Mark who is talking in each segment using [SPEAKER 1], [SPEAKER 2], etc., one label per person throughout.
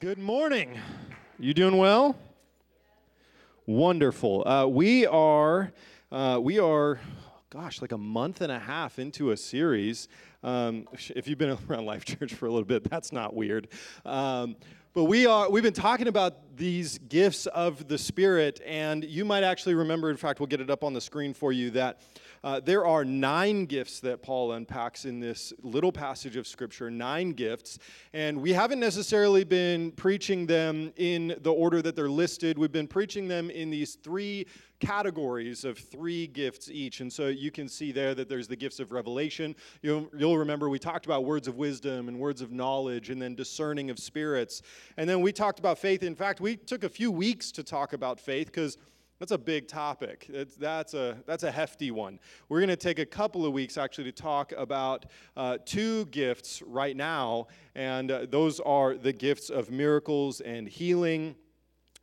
[SPEAKER 1] Good morning. You doing well? Wonderful. Uh, we are uh, we are, gosh, like a month and a half into a series. Um, if you've been around Life Church for a little bit, that's not weird. Um, but we are we've been talking about these gifts of the Spirit, and you might actually remember. In fact, we'll get it up on the screen for you that. Uh, there are nine gifts that Paul unpacks in this little passage of Scripture, nine gifts. And we haven't necessarily been preaching them in the order that they're listed. We've been preaching them in these three categories of three gifts each. And so you can see there that there's the gifts of revelation. You'll, you'll remember we talked about words of wisdom and words of knowledge and then discerning of spirits. And then we talked about faith. In fact, we took a few weeks to talk about faith because that's a big topic. That's, a, that's a hefty one. We're going to take a couple of weeks actually to talk about uh, two gifts right now, and uh, those are the gifts of miracles and healing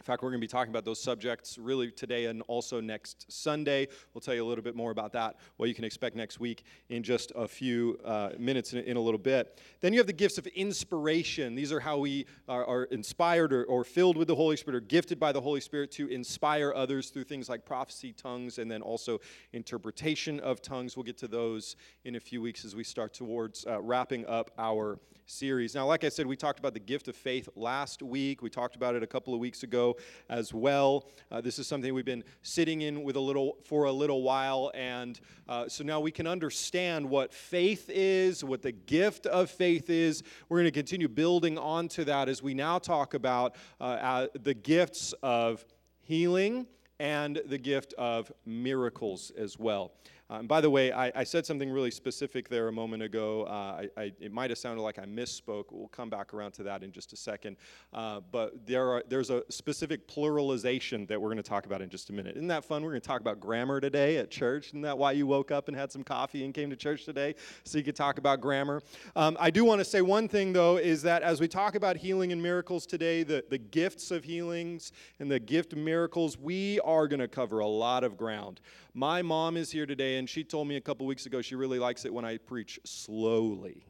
[SPEAKER 1] in fact, we're going to be talking about those subjects really today and also next Sunday. We'll tell you a little bit more about that, what you can expect next week in just a few uh, minutes in, in, a little bit. Then you have the gifts of inspiration. These are how we are, are inspired or, or, filled with the Holy Spirit or gifted by the Holy Spirit to inspire others through things like prophecy, tongues, and then also interpretation of tongues. We'll get to those in a few weeks as we start towards uh, wrapping up our series. Now, like I said, we talked about the gift of faith last week. We talked about it a couple of weeks ago as well. Uh, this is something we've been sitting in with a little for a little while, and uh, so now we can understand what faith is, what the gift of faith is. We're going to continue building onto that as we now talk about uh, the gifts of healing and the gift of miracles as well. And by the way, I, I, said something really specific there a moment ago. Uh, I, I, it might have sounded like I misspoke. We'll come back around to that in just a second. Uh, but there are, there's a specific pluralization that we're going to talk about in just a minute. Isn't that fun? We're going to talk about grammar today at church. Isn't that why you woke up and had some coffee and came to church today? So you could talk about grammar. Um, I do want to say one thing, though, is that as we talk about healing and miracles today, the, the gifts of healings and the gift miracles, we are going to cover a lot of ground. My mom is here today, and she told me a couple weeks ago she really likes it when I preach slowly.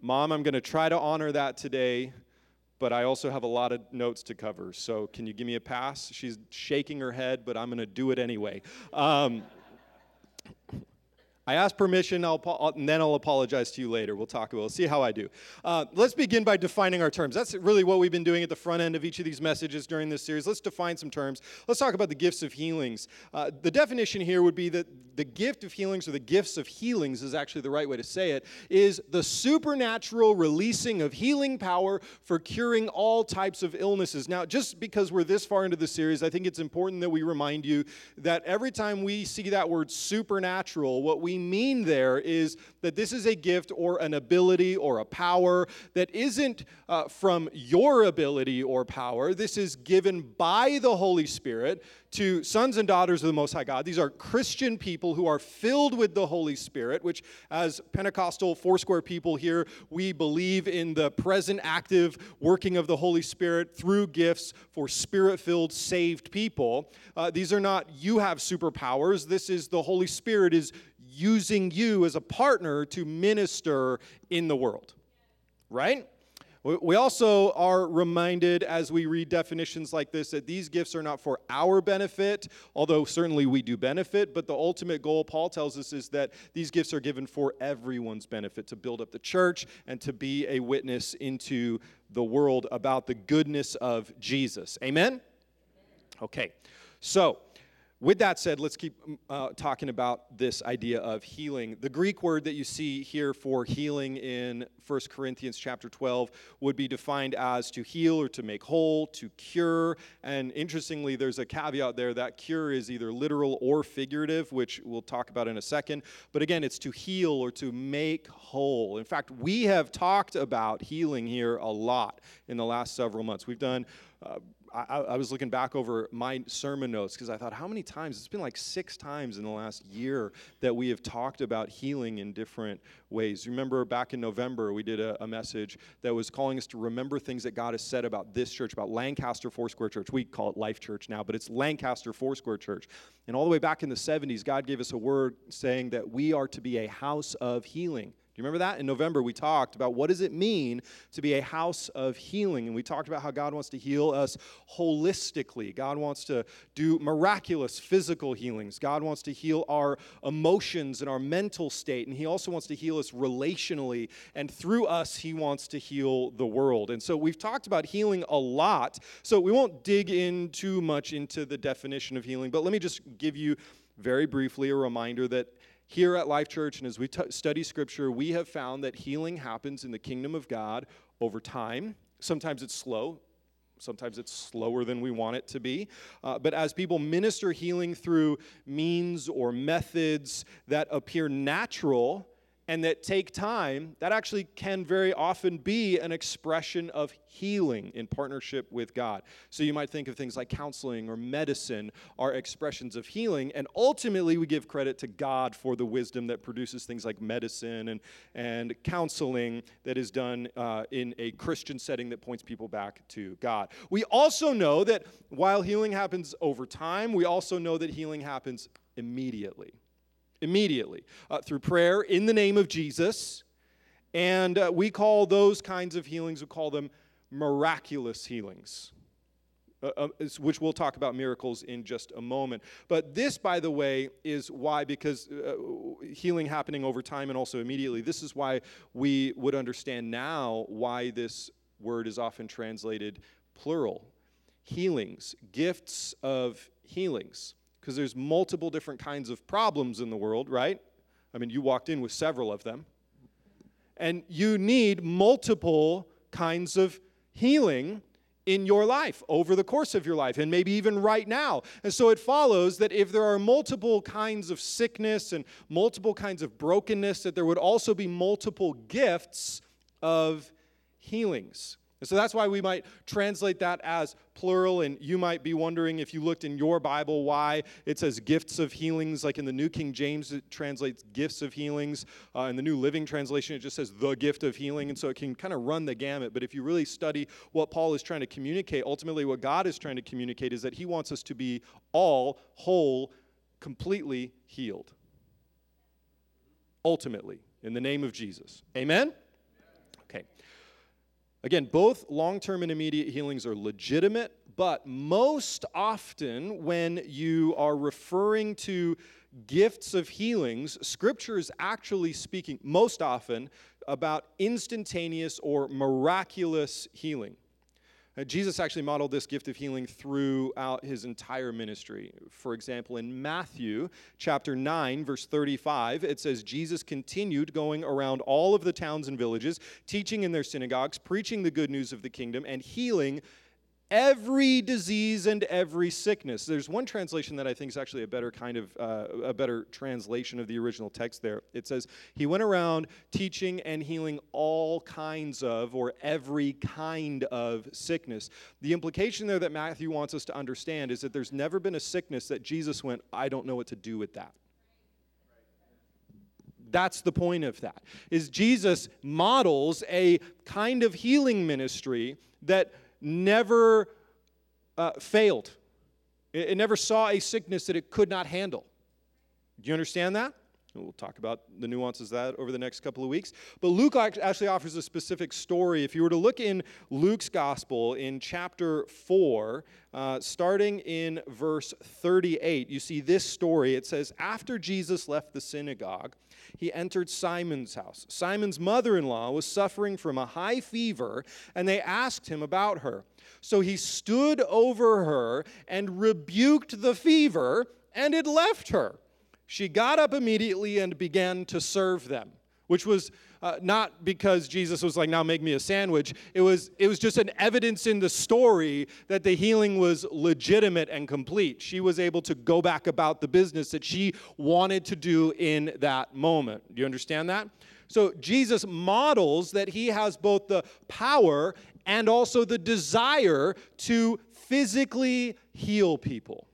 [SPEAKER 1] Mom, I'm going to try to honor that today, but I also have a lot of notes to cover. So can you give me a pass? She's shaking her head, but I'm going to do it anyway. Um, I ask permission, I'll, and then I'll apologize to you later. We'll talk about. We'll see how I do. Uh, let's begin by defining our terms. That's really what we've been doing at the front end of each of these messages during this series. Let's define some terms. Let's talk about the gifts of healings. Uh, the definition here would be that the gift of healings, or the gifts of healings, is actually the right way to say it, is the supernatural releasing of healing power for curing all types of illnesses. Now, just because we're this far into the series, I think it's important that we remind you that every time we see that word supernatural, what we we mean there is that this is a gift or an ability or a power that isn't uh, from your ability or power. This is given by the Holy Spirit to sons and daughters of the Most High God. These are Christian people who are filled with the Holy Spirit, which, as Pentecostal Foursquare people here, we believe in the present active working of the Holy Spirit through gifts for spirit filled, saved people. Uh, these are not you have superpowers. This is the Holy Spirit is using you as a partner to minister in the world, right? We also are reminded as we read definitions like this that these gifts are not for our benefit, although certainly we do benefit, but the ultimate goal, Paul tells us, is that these gifts are given for everyone's benefit to build up the church and to be a witness into the world about the goodness of Jesus. Amen? Okay, so with that said, let's keep mm, uh, talking about this idea of healing. The Greek word that you see here for healing in 1 Corinthians chapter 12 would be defined as to heal or to make whole, to cure. And interestingly, there's a caveat there that cure is either literal or figurative, which we'll talk about in a second. But again, it's to heal or to make whole. In fact, we have talked about healing here a lot in the last several months. We've done uh, I, I, was looking back over my sermon notes because I thought, how many times? It's been like six times in the last year that we have talked about healing in different ways. Remember back in November, we did a, a message that was calling us to remember things that God has said about this church, about Lancaster Foursquare Church. We call it Life Church now, but it's Lancaster Foursquare Church. And all the way back in the 70s, God gave us a word saying that we are to be a house of healing. You remember that? In November, we talked about what does it mean to be a house of healing. And we talked about how God wants to heal us holistically. God wants to do miraculous physical healings. God wants to heal our emotions and our mental state. And He also wants to heal us relationally. And through us, He wants to heal the world. And so we've talked about healing a lot. So we won't dig in too much into the definition of healing, but let me just give you very briefly a reminder that here at Life Church and as we t- study Scripture, we have found that healing happens in the kingdom of God over time. Sometimes it's slow, Sometimes it's slower than we want it to be. Uh, but as people minister healing through means or methods that appear natural, and that take time, that actually can very often be an expression of healing in partnership with God. So you might think of things like counseling or medicine are expressions of healing, and ultimately we give credit to God for the wisdom that produces things like medicine and, and counseling that is done uh, in a Christian setting that points people back to God. We also know that while healing happens over time, we also know that healing happens immediately immediately uh, through prayer in the name of Jesus. And uh, we call those kinds of healings, we call them miraculous healings. Uh, uh which we'll talk about miracles in just a moment. But this, by the way, is why, because uh, healing happening over time and also immediately, this is why we would understand now why this word is often translated plural healings, gifts of healings because there's multiple different kinds of problems in the world, right? I mean, you walked in with several of them. And you need multiple kinds of healing in your life over the course of your life and maybe even right now. And so it follows that if there are multiple kinds of sickness and multiple kinds of brokenness that there would also be multiple gifts of healings. And so that's why we might translate that as plural. And you might be wondering if you looked in your Bible why it says gifts of healings. Like in the New King James, it translates gifts of healings. Uh, in the New Living Translation, it just says the gift of healing. And so it can kind of run the gamut. But if you really study what Paul is trying to communicate, ultimately what God is trying to communicate is that he wants us to be all whole, completely healed. Ultimately, in the name of Jesus. Amen? Again, both long term and immediate healings are legitimate, but most often when you are referring to gifts of healings, Scripture is actually speaking most often about instantaneous or miraculous healing. Uh, Jesus actually modeled this gift of healing throughout his entire ministry. For example, in Matthew chapter 9, verse 35, it says, Jesus continued going around all of the towns and villages, teaching in their synagogues, preaching the good news of the kingdom, and healing every disease and every sickness. There's one translation that I think is actually a better kind of uh, a better translation of the original text there. It says, He went around teaching and healing all kinds of or every kind of sickness. The implication there that Matthew wants us to understand is that there's never been a sickness that Jesus went, I don't know what to do with that that's the point of that is jesus models a kind of healing ministry that never uh, failed. It, it never saw a sickness that it could not handle. Do you understand that? We'll talk about the nuances of that over the next couple of weeks. But Luke actually offers a specific story. If you were to look in Luke's gospel in chapter 4, uh, starting in verse 38, you see this story. It says, After Jesus left the synagogue, he entered Simon's house. Simon's mother in law was suffering from a high fever, and they asked him about her. So he stood over her and rebuked the fever, and it left her. She got up immediately and began to serve them, which was uh, not because Jesus was like, now make me a sandwich. It was, it was just an evidence in the story that the healing was legitimate and complete. She was able to go back about the business that she wanted to do in that moment. Do you understand that? So Jesus models that he has both the power and also the desire to physically heal people.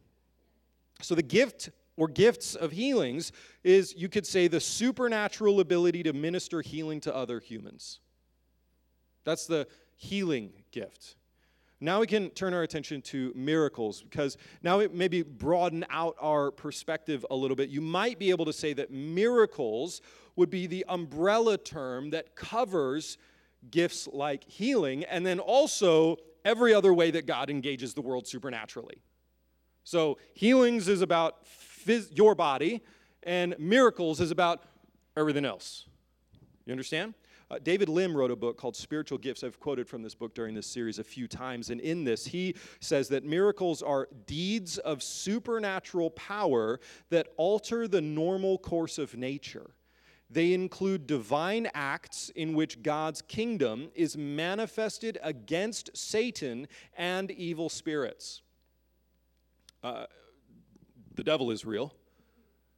[SPEAKER 1] So the gift or gifts of healings is, you could say, the supernatural ability to minister healing to other humans. That's the healing gift. Now we can turn our attention to miracles because now it maybe broaden out our perspective a little bit. You might be able to say that miracles would be the umbrella term that covers gifts like healing and then also every other way that God engages the world supernaturally. So, healings is about phys- your body, and miracles is about everything else. You understand? Uh, David Lim wrote a book called Spiritual Gifts. I've quoted from this book during this series a few times. And in this, he says that miracles are deeds of supernatural power that alter the normal course of nature. They include divine acts in which God's kingdom is manifested against Satan and evil spirits. Uh, the devil is real.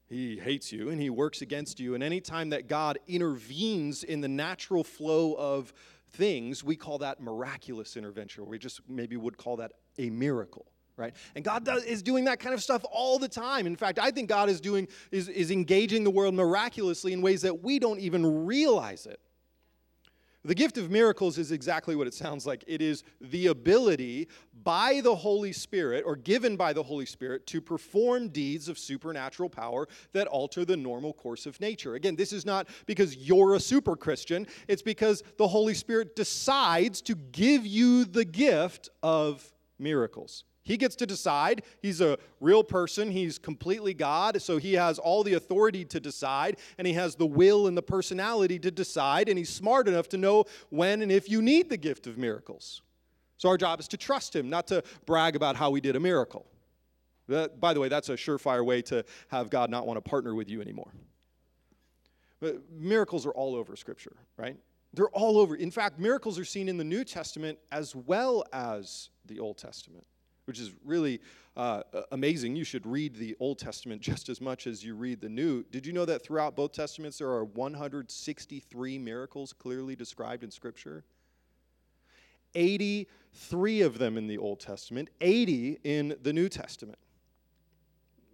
[SPEAKER 1] He hates you and he works against you. And anytime that God intervenes in the natural flow of things, we call that miraculous intervention. We just maybe would call that a miracle. Right? And God does, is doing that kind of stuff all the time. In fact, I think God is doing is, is engaging the world miraculously in ways that we don't even realize it. The gift of miracles is exactly what it sounds like. It is the ability by the Holy Spirit, or given by the Holy Spirit, to perform deeds of supernatural power that alter the normal course of nature. Again, this is not because you're a super Christian, it's because the Holy Spirit decides to give you the gift of miracles. He gets to decide. He's a real person. He's completely God. So he has all the authority to decide, and he has the will and the personality to decide, and he's smart enough to know when and if you need the gift of miracles. So our job is to trust him, not to brag about how we did a miracle. That, by the way, that's a surefire way to have God not want to partner with you anymore. But miracles are all over Scripture, right? They're all over. In fact, miracles are seen in the New Testament as well as the Old Testament which is really uh, amazing. You should read the Old Testament just as much as you read the New. Did you know that throughout both Testaments there are 163 miracles clearly described in Scripture? 83 of them in the Old Testament, 80 in the New Testament.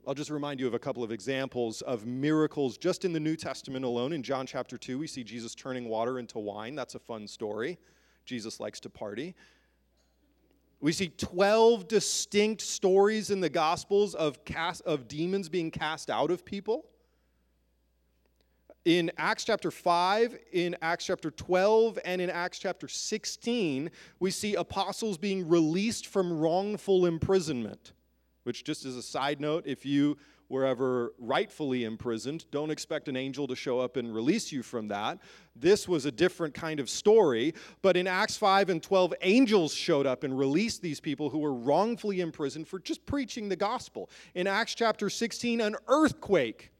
[SPEAKER 1] I'll just remind you of a couple of examples of miracles just in the New Testament alone. In John chapter 2, we see Jesus turning water into wine. That's a fun story. Jesus likes to party. We see 12 distinct stories in the Gospels of, cast, of demons being cast out of people. In Acts chapter 5, in Acts chapter 12, and in Acts chapter 16, we see apostles being released from wrongful imprisonment. Which, just as a side note, if you wherever rightfully imprisoned. Don't expect an angel to show up and release you from that. This was a different kind of story. But in Acts 5 and 12, angels showed up and released these people who were wrongfully imprisoned for just preaching the gospel. In Acts chapter 16, an earthquake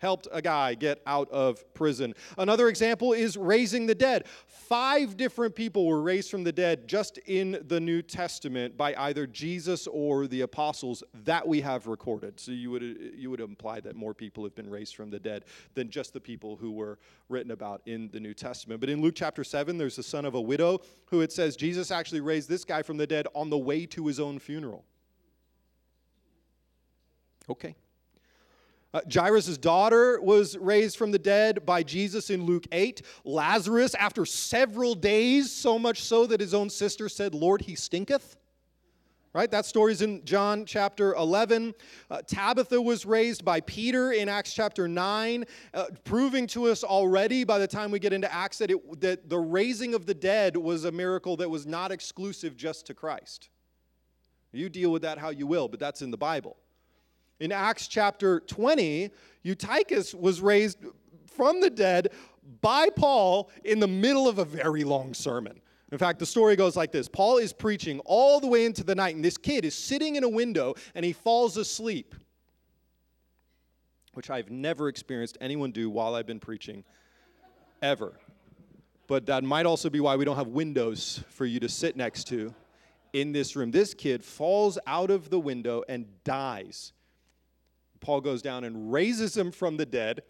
[SPEAKER 1] helped a guy get out of prison. Another example is raising the dead. Five different people were raised from the dead just in the New Testament by either Jesus or the apostles that we have recorded. So you would you would imply that more people have been raised from the dead than just the people who were written about in the New Testament. But in Luke chapter 7 there's the son of a widow who it says Jesus actually raised this guy from the dead on the way to his own funeral. Okay. Uh, Jairus' daughter was raised from the dead by Jesus in Luke 8. Lazarus, after several days, so much so that his own sister said, Lord, he stinketh. Right? That story's in John chapter 11. Uh, Tabitha was raised by Peter in Acts chapter 9, uh, proving to us already by the time we get into Acts that, it, that the raising of the dead was a miracle that was not exclusive just to Christ. You deal with that how you will, but that's in the Bible. In Acts chapter 20, Eutychus was raised from the dead by Paul in the middle of a very long sermon. In fact, the story goes like this Paul is preaching all the way into the night, and this kid is sitting in a window and he falls asleep, which I've never experienced anyone do while I've been preaching, ever. But that might also be why we don't have windows for you to sit next to in this room. This kid falls out of the window and dies Paul goes down and raises him from the dead.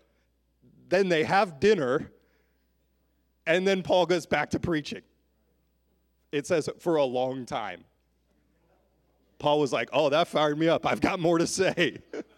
[SPEAKER 1] Then they have dinner. And then Paul goes back to preaching. It says for a long time. Paul was like, Oh, that fired me up. I've got more to say.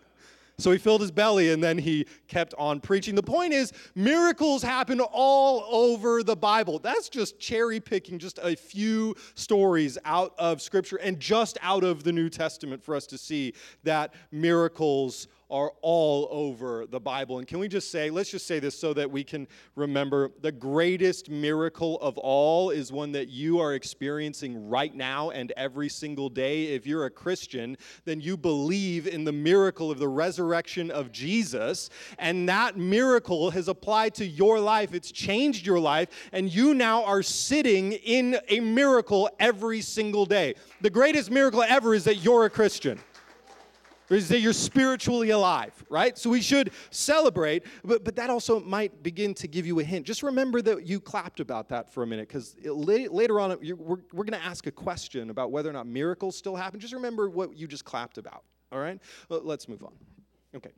[SPEAKER 1] So he filled his belly and then he kept on preaching. The point is, miracles happen all over the Bible. That's just cherry picking just a few stories out of Scripture and just out of the New Testament for us to see that miracles are all over the Bible. And can we just say, let's just say this so that we can remember the greatest miracle of all is one that you are experiencing right now and every single day. If you're a Christian, then you believe in the miracle of the resurrection of Jesus, and that miracle has applied to your life. It's changed your life, and you now are sitting in a miracle every single day. The greatest miracle ever is that you're a Christian is that you're spiritually alive, right? So we should celebrate, but, but that also might begin to give you a hint. Just remember that you clapped about that for a minute, because later on, we're, we're going to ask a question about whether or not miracles still happen. Just remember what you just clapped about, all right? Let's move on. Okay.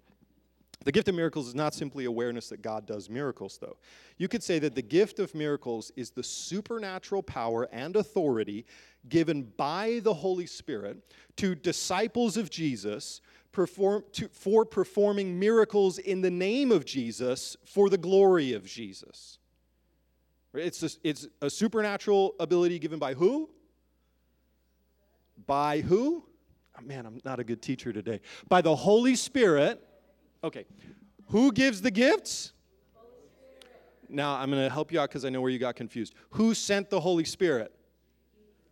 [SPEAKER 1] The gift of miracles is not simply awareness that God does miracles, though. You could say that the gift of miracles is the supernatural power and authority given by the Holy Spirit to disciples of Jesus perform, to, for performing miracles in the name of Jesus for the glory of Jesus. It's a, it's a supernatural ability given by who? By who? Oh, man, I'm not a good teacher today. By the Holy Spirit Okay. Who gives the gifts? Now, I'm going to help you out because I know where you got confused. Who sent the Holy Spirit?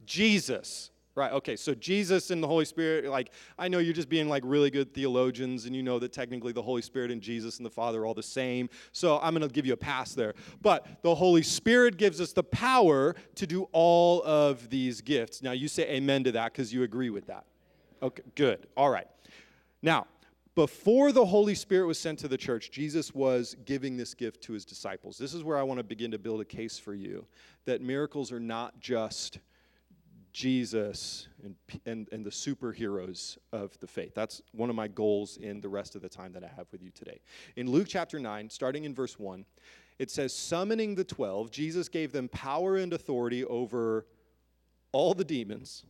[SPEAKER 1] Jesus. Right, okay, so Jesus and the Holy Spirit, like, I know you're just being like really good theologians and you know that technically the Holy Spirit and Jesus and the Father are all the same. So I'm to give you a pass there. But the Holy Spirit gives us the power to do all of these gifts. Now, you say amen to that because you agree with that. Okay, good. All right. Now, before the Holy Spirit was sent to the church, Jesus was giving this gift to his disciples. This is where I want to begin to build a case for you that miracles are not just Jesus and, and, and the superheroes of the faith. That's one of my goals in the rest of the time that I have with you today. In Luke chapter 9, starting in verse 1, it says, Summoning the twelve, Jesus gave them power and authority over all the demons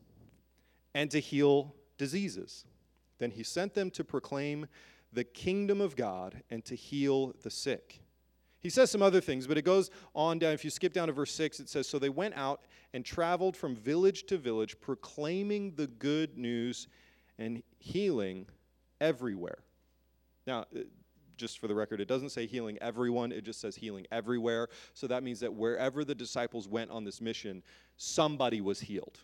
[SPEAKER 1] and to heal diseases. Then he sent them to proclaim the kingdom of God and to heal the sick. He says some other things, but it goes on down. If you skip down to verse 6, it says So they went out and traveled from village to village, proclaiming the good news and healing everywhere. Now, uh, just for the record, it doesn't say healing everyone, it just says healing everywhere. So that means that wherever the disciples went on this mission, somebody was healed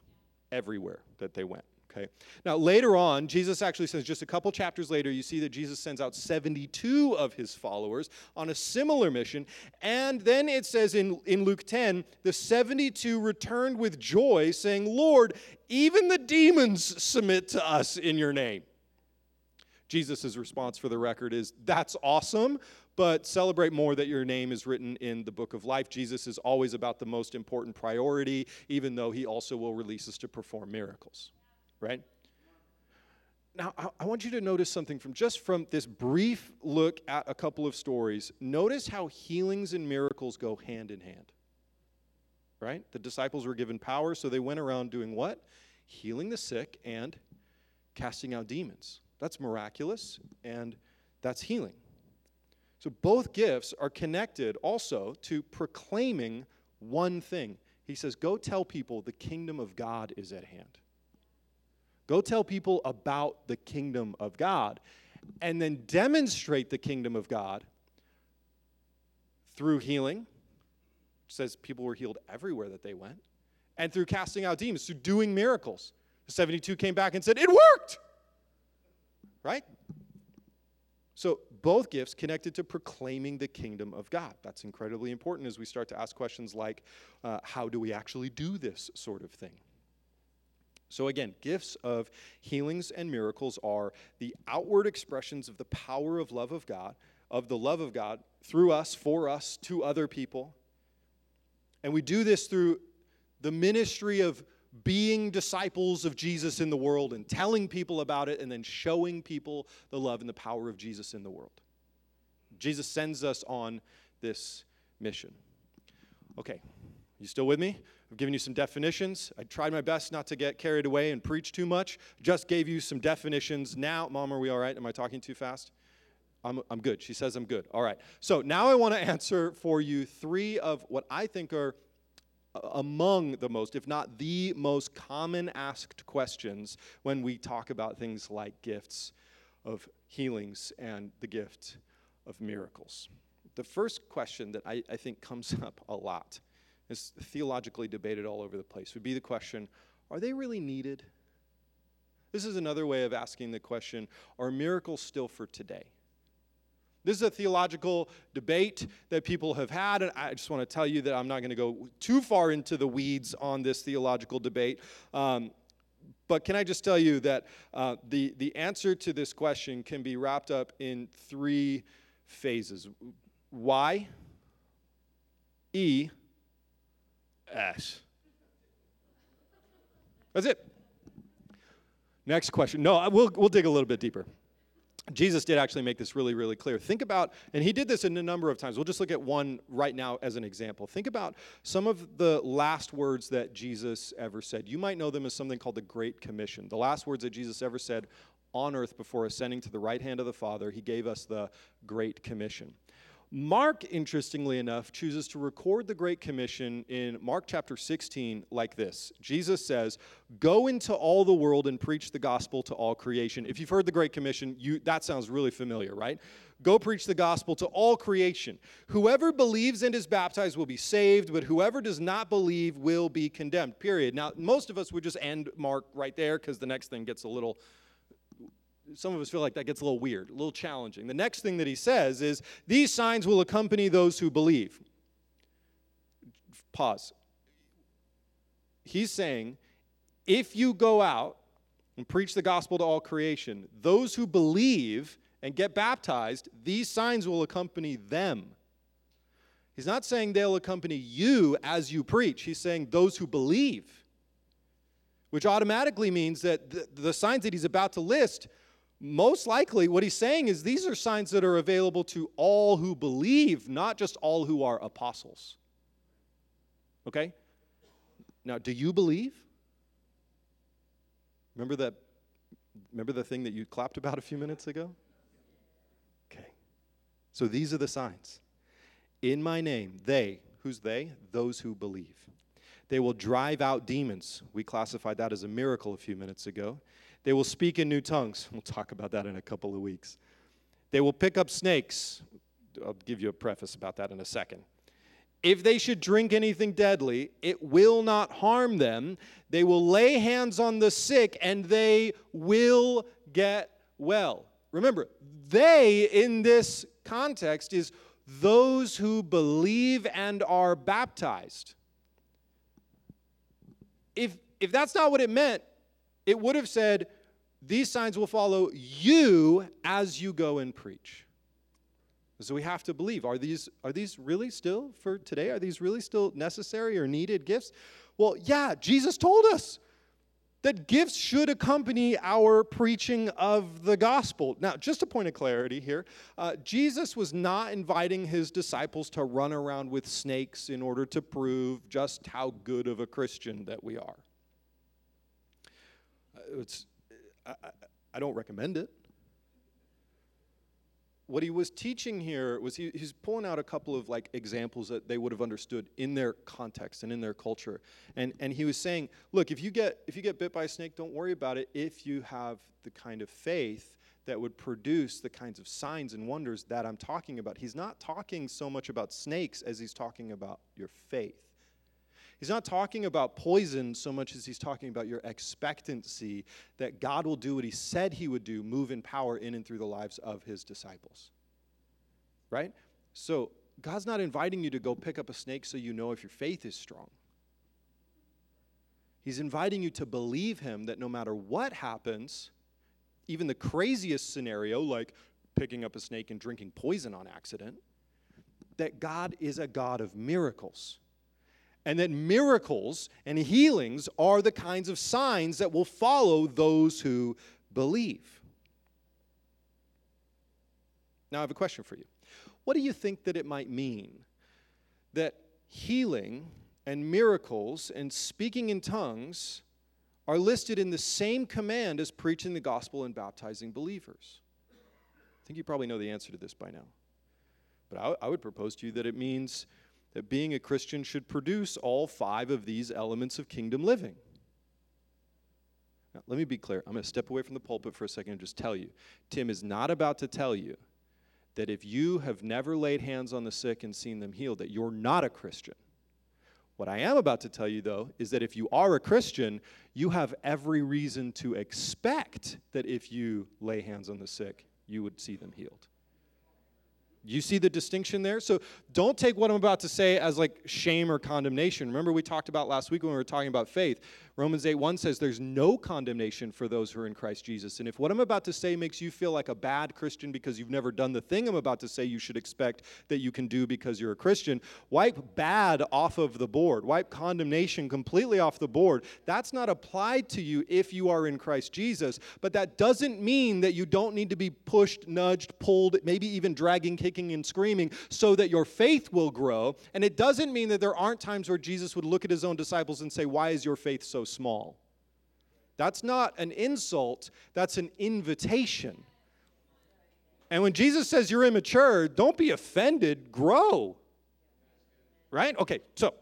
[SPEAKER 1] everywhere that they went. Okay. Now, later on, Jesus actually says, just a couple chapters later, you see that Jesus sends out 72 of his followers on a similar mission. And then it says in, in Luke 10, the 72 returned with joy, saying, Lord, even the demons submit to us in your name. Jesus' response for the record is, That's awesome, but celebrate more that your name is written in the book of life. Jesus is always about the most important priority, even though he also will release us to perform miracles right? Now, I, want you to notice something from just from this brief look at a couple of stories. Notice how healings and miracles go hand in hand. Right? The disciples were given power, so they went around doing what? Healing the sick and casting out demons. That's miraculous, and that's healing. So both gifts are connected also to proclaiming one thing. He says, Go tell people the kingdom of God is at hand. Go tell people about the kingdom of God and then demonstrate the kingdom of God through healing. It says people were healed everywhere that they went. And through casting out demons, through doing miracles. The 72 came back and said, It worked! Right? So, both gifts connected to proclaiming the kingdom of God. That's incredibly important as we start to ask questions like, uh, How do we actually do this sort of thing? So, again, gifts of healings and miracles are the outward expressions of the power of love of God, of the love of God through us, for us, to other people. And we do this through the ministry of being disciples of Jesus in the world and telling people about it and then showing people the love and the power of Jesus in the world. Jesus sends us on this mission. Okay, you still with me? I've given you some definitions. I tried my best not to get carried away and preach too much. Just gave you some definitions. Now, Mom, are we all right? Am I talking too fast? I'm, I'm good. She says I'm good. All right. So now I want to answer for you three of what I think are among the most, if not the most common asked questions when we talk about things like gifts of healings and the gift of miracles. The first question that I, I think comes up a lot is theologically debated all over the place would be the question are they really needed? This is another way of asking the question are miracles still for today? This is a theological debate that people have had, and I just want to tell you that I'm not going to go too far into the weeds on this theological debate. Um, but can I just tell you that uh, the, the answer to this question can be wrapped up in three phases Y, E, S. That's it. Next question. No, we'll, we'll dig a little bit deeper. Jesus did actually make this really, really clear. Think about, and he did this in a number of times. We'll just look at one right now as an example. Think about some of the last words that Jesus ever said. You might know them as something called the Great Commission. The last words that Jesus ever said on earth before ascending to the right hand of the Father, he gave us the Great Commission. Mark, interestingly enough, chooses to record the Great Commission in Mark chapter 16 like this Jesus says, Go into all the world and preach the gospel to all creation. If you've heard the Great Commission, you, that sounds really familiar, right? Go preach the gospel to all creation. Whoever believes and is baptized will be saved, but whoever does not believe will be condemned. Period. Now, most of us would just end Mark right there because the next thing gets a little some of us feel like that gets a little weird, a little challenging. The next thing that he says is, These signs will accompany those who believe. Pause. He's saying, if you go out and preach the gospel to all creation, those who believe and get baptized, these signs will accompany them. He's not saying they'll accompany you as you preach. He's saying those who believe, which automatically means that the, the signs that he's about to list most likely what he's saying is these are signs that are available to all who believe, not just all who are apostles. Okay? Now, do you believe? Remember that remember the thing that you clapped about a few minutes ago? Okay. So these are the signs. In my name, they, who's they? Those who believe. They will drive out demons. We classified that as a miracle a few minutes ago. They will speak in new tongues. We'll talk about that in a couple of weeks. They will pick up snakes. I'll give you a preface about that in a second. If they should drink anything deadly, it will not harm them. They will lay hands on the sick and they will get well. Remember, they in this context is those who believe and are baptized. If, if that's not what it meant, it would have said, These signs will follow you as you go and preach. So we have to believe. Are these, are these really still for today? Are these really still necessary or needed gifts? Well, yeah, Jesus told us that gifts should accompany our preaching of the gospel. Now, just a point of clarity here uh, Jesus was not inviting his disciples to run around with snakes in order to prove just how good of a Christian that we are it's, I, I don't recommend it. What he was teaching here was he, he's pulling out a couple of like examples that they would have understood in their context and in their culture. And, and he was saying, look, if you, get, if you get bit by a snake, don't worry about it if you have the kind of faith that would produce the kinds of signs and wonders that I'm talking about. He's not talking so much about snakes as he's talking about your faith. He's not talking about poison so much as he's talking about your expectancy that God will do what he said he would do, move in power in and through the lives of his disciples. Right? So, God's not inviting you to go pick up a snake so you know if your faith is strong. He's inviting you to believe him that no matter what happens, even the craziest scenario, like picking up a snake and drinking poison on accident, that God is a God of miracles and that miracles and healings are the kinds of signs that will follow those who believe. Now, I have a question for you. What do you think that it might mean that healing and miracles and speaking in tongues are listed in the same command as preaching the gospel and baptizing believers? I think you probably know the answer to this by now. But I, I would propose to you that it means that being a Christian should produce all five of these elements of kingdom living. Now, let me be clear. I'm going to step away from the pulpit for a second and just tell you Tim is not about to tell you that if you have never laid hands on the sick and seen them healed, that you're not a Christian. What I am about to tell you, though, is that if you are a Christian, you have every reason to expect that if you lay hands on the sick, you would see them healed. You see the distinction there? So don't take what I'm about to say as like shame or condemnation. Remember, we talked about last week when we were talking about faith. Romans 8 1 says there's no condemnation for those who are in Christ Jesus. And if what I'm about to say makes you feel like a bad Christian because you've never done the thing I'm about to say you should expect that you can do because you're a Christian, wipe bad off of the board. Wipe condemnation completely off the board. That's not applied to you if you are in Christ Jesus. But that doesn't mean that you don't need to be pushed, nudged, pulled, maybe even dragging, kicking, and screaming so that your faith will grow. And it doesn't mean that there aren't times where Jesus would look at his own disciples and say, Why is your faith so small. That's not an insult, that's an invitation. And when Jesus says you're immature, don't be offended, grow. Right? Okay, so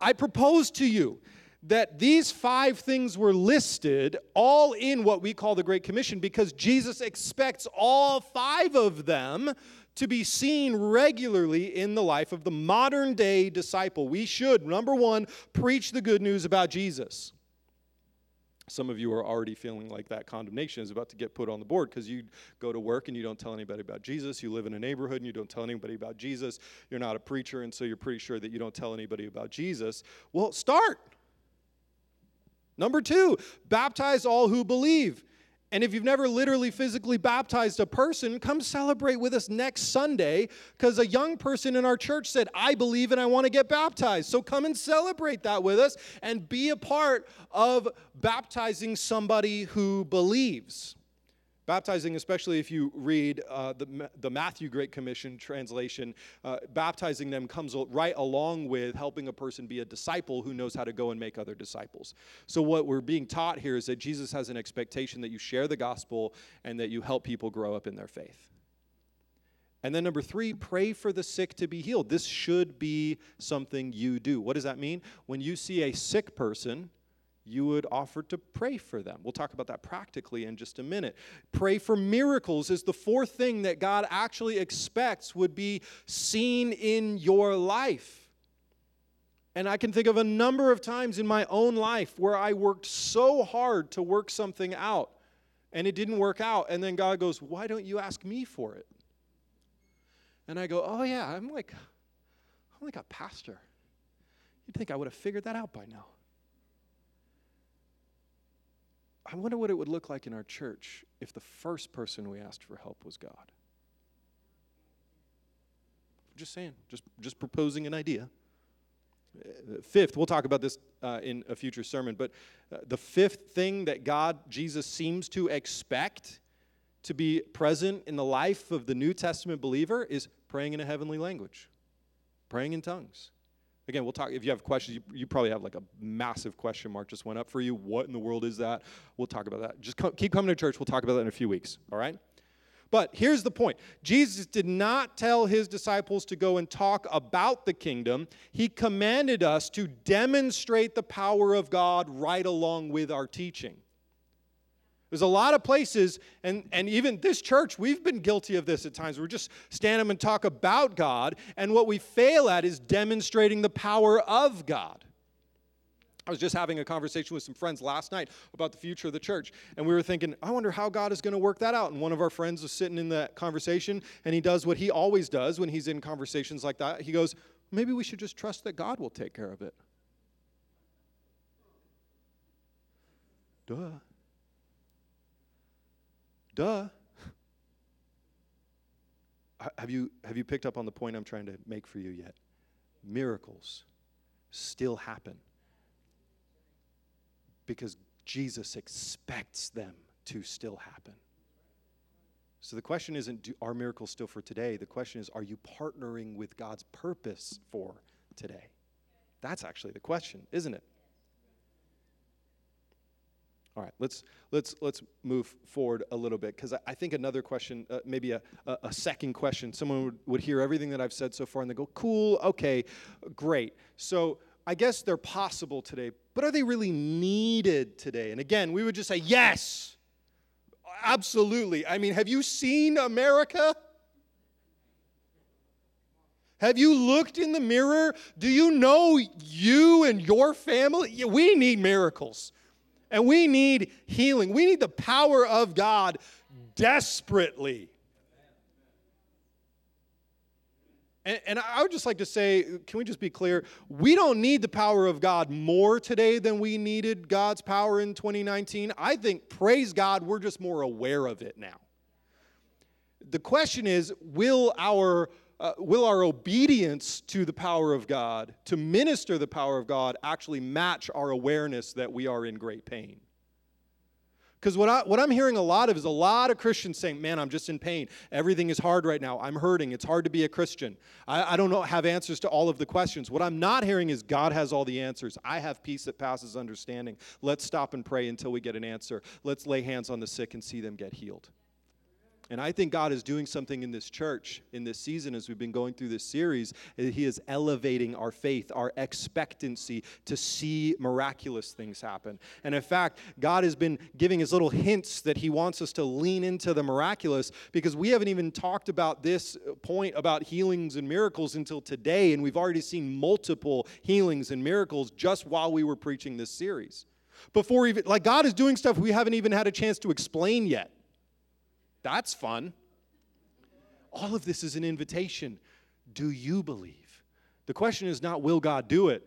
[SPEAKER 1] I propose to you that these five things were listed all in what we call the Great Commission because Jesus expects all five of them to be seen regularly in the life of the modern day disciple. We should, number one, preach the good news about Jesus. Some of you are already feeling like that condemnation is about to get put on the board because you go to work and you don't tell anybody about Jesus. You live in a neighborhood and you don't tell anybody about Jesus. You're not a preacher, and so you're pretty sure that you don't tell anybody about Jesus. Well, start. Number two, baptize all who believe. And if you've never literally physically baptized a person, come celebrate with us next Sunday because a young person in our church said, I believe and I want to get baptized. So come and celebrate that with us and be a part of baptizing somebody who believes. Baptizing, especially if you read uh, the, the Matthew Great Commission translation, uh, baptizing them comes right along with helping a person be a disciple who knows how to go and make other disciples. So, what we're being taught here is that Jesus has an expectation that you share the gospel and that you help people grow up in their faith. And then, number three, pray for the sick to be healed. This should be something you do. What does that mean? When you see a sick person, you would offer to pray for them. We'll talk about that practically in just a minute. Pray for miracles is the fourth thing that God actually expects would be seen in your life. And I can think of a number of times in my own life where I worked so hard to work something out and it didn't work out. And then God goes, Why don't you ask me for it? And I go, Oh, yeah, I'm like, I'm like a pastor. You'd think I would have figured that out by now. I wonder what it would look like in our church if the first person we asked for help was God. Just saying, just, just proposing an idea. Uh, fifth, we'll talk about this uh, in a future sermon, but uh, the fifth thing that God, Jesus, seems to expect to be present in the life of the New Testament believer is praying in a heavenly language, praying in tongues. Again, we'll talk. If you have questions, you, you, probably have like a massive question mark just went up for you. What in the world is that? We'll talk about that. Just keep coming to church. We'll talk about that in a few weeks. All right? But here's the point Jesus did not tell his disciples to go and talk about the kingdom, he commanded us to demonstrate the power of God right along with our teaching. There's a lot of places, and, and even this church, we've been guilty of this at times. We're just stand up and talk about God, and what we fail at is demonstrating the power of God. I was just having a conversation with some friends last night about the future of the church, and we were thinking, I wonder how God is going to work that out. And one of our friends was sitting in that conversation, and he does what he always does when he's in conversations like that. He goes, Maybe we should just trust that God will take care of it. Duh. Duh. have you, have you picked up on the point I'm trying to make for you yet? Miracles still happen because Jesus expects them to still happen. So the question isn't, do, are miracles still for today? The question is, are you partnering with God's purpose for today? That's actually the question, isn't it? All right, let's let's let's move forward a little bit because I, I, think another question, uh, maybe a, a, a, second question, someone would, would hear everything that I've said so far and they go, "Cool, okay, great." So I guess they're possible today, but are they really needed today? And again, we would just say, yes, absolutely. I mean, have you seen America? Have you looked in the mirror? Do you know you and your family? We need miracles. And we need healing. We need the power of God desperately. And, and, I would just like to say, can we just be clear? We don't need the power of God more today than we needed God's power in 2019. I think, praise God, we're just more aware of it now. The question is will our, uh, will our obedience to the power of God, to minister the power of God, actually match our awareness that we are in great pain? Because what, I, what I'm hearing a lot of is a lot of Christians saying, Man, I'm just in pain. Everything is hard right now. I'm hurting. It's hard to be a Christian. I, I don't know, have answers to all of the questions. What I'm not hearing is God has all the answers. I have peace that passes understanding. Let's stop and pray until we get an answer. Let's lay hands on the sick and see them get healed. And I think God is doing something in this church in this season as we've been going through this series. He is elevating our faith, our expectancy to see miraculous things happen. And in fact, God has been giving us little hints that He wants us to lean into the miraculous because we haven't even talked about this point about healings and miracles until today. And we've already seen multiple healings and miracles just while we were preaching this series. Before even, like, God is doing stuff we haven't even had a chance to explain yet. That's fun. All of this is an invitation. Do you believe? The question is not, will God do it?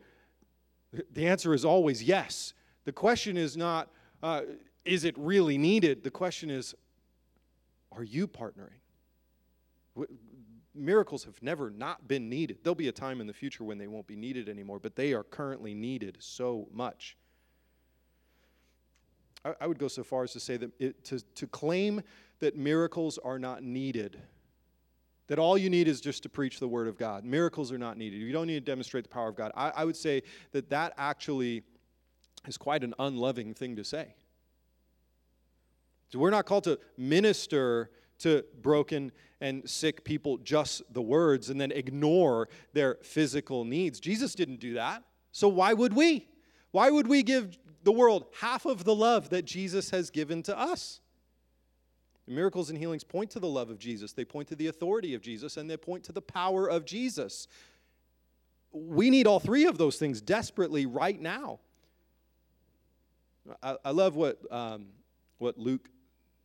[SPEAKER 1] The answer is always yes. The question is not, uh, is it really needed? The question is, are you partnering? Miracles have never not been needed. There'll be a time in the future when they won't be needed anymore, but they are currently needed so much. I, I would go so far as to say that it, to, to claim that miracles are not needed. That all you need is just to preach the word of God. Miracles are not needed. You don't need to demonstrate the power of God. I, I would say that that actually is quite an unloving thing to say. So we're not called to minister to broken and sick people just the words and then ignore their physical needs. Jesus didn't do that. So why would we? Why would we give the world half of the love that Jesus has given to us? Miracles and healings point to the love of Jesus, they point to the authority of Jesus, and they point to the power of Jesus. We need all three of those things desperately right now. I, I love what, um, what Luke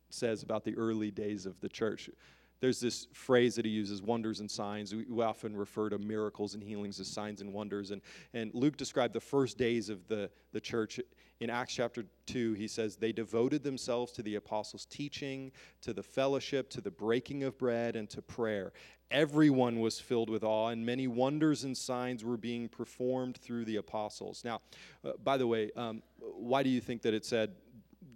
[SPEAKER 1] says about the early days of the church. There's this phrase that he uses wonders and signs. We, often refer to miracles and healings as signs and wonders. And, and Luke described the first days of the, the church in Acts chapter 2, he says, They devoted themselves to the apostles' teaching, to the fellowship, to the breaking of bread, and to prayer. Everyone was filled with awe, and many wonders and signs were being performed through the apostles. Now, uh, by the way, um, why do you think that it said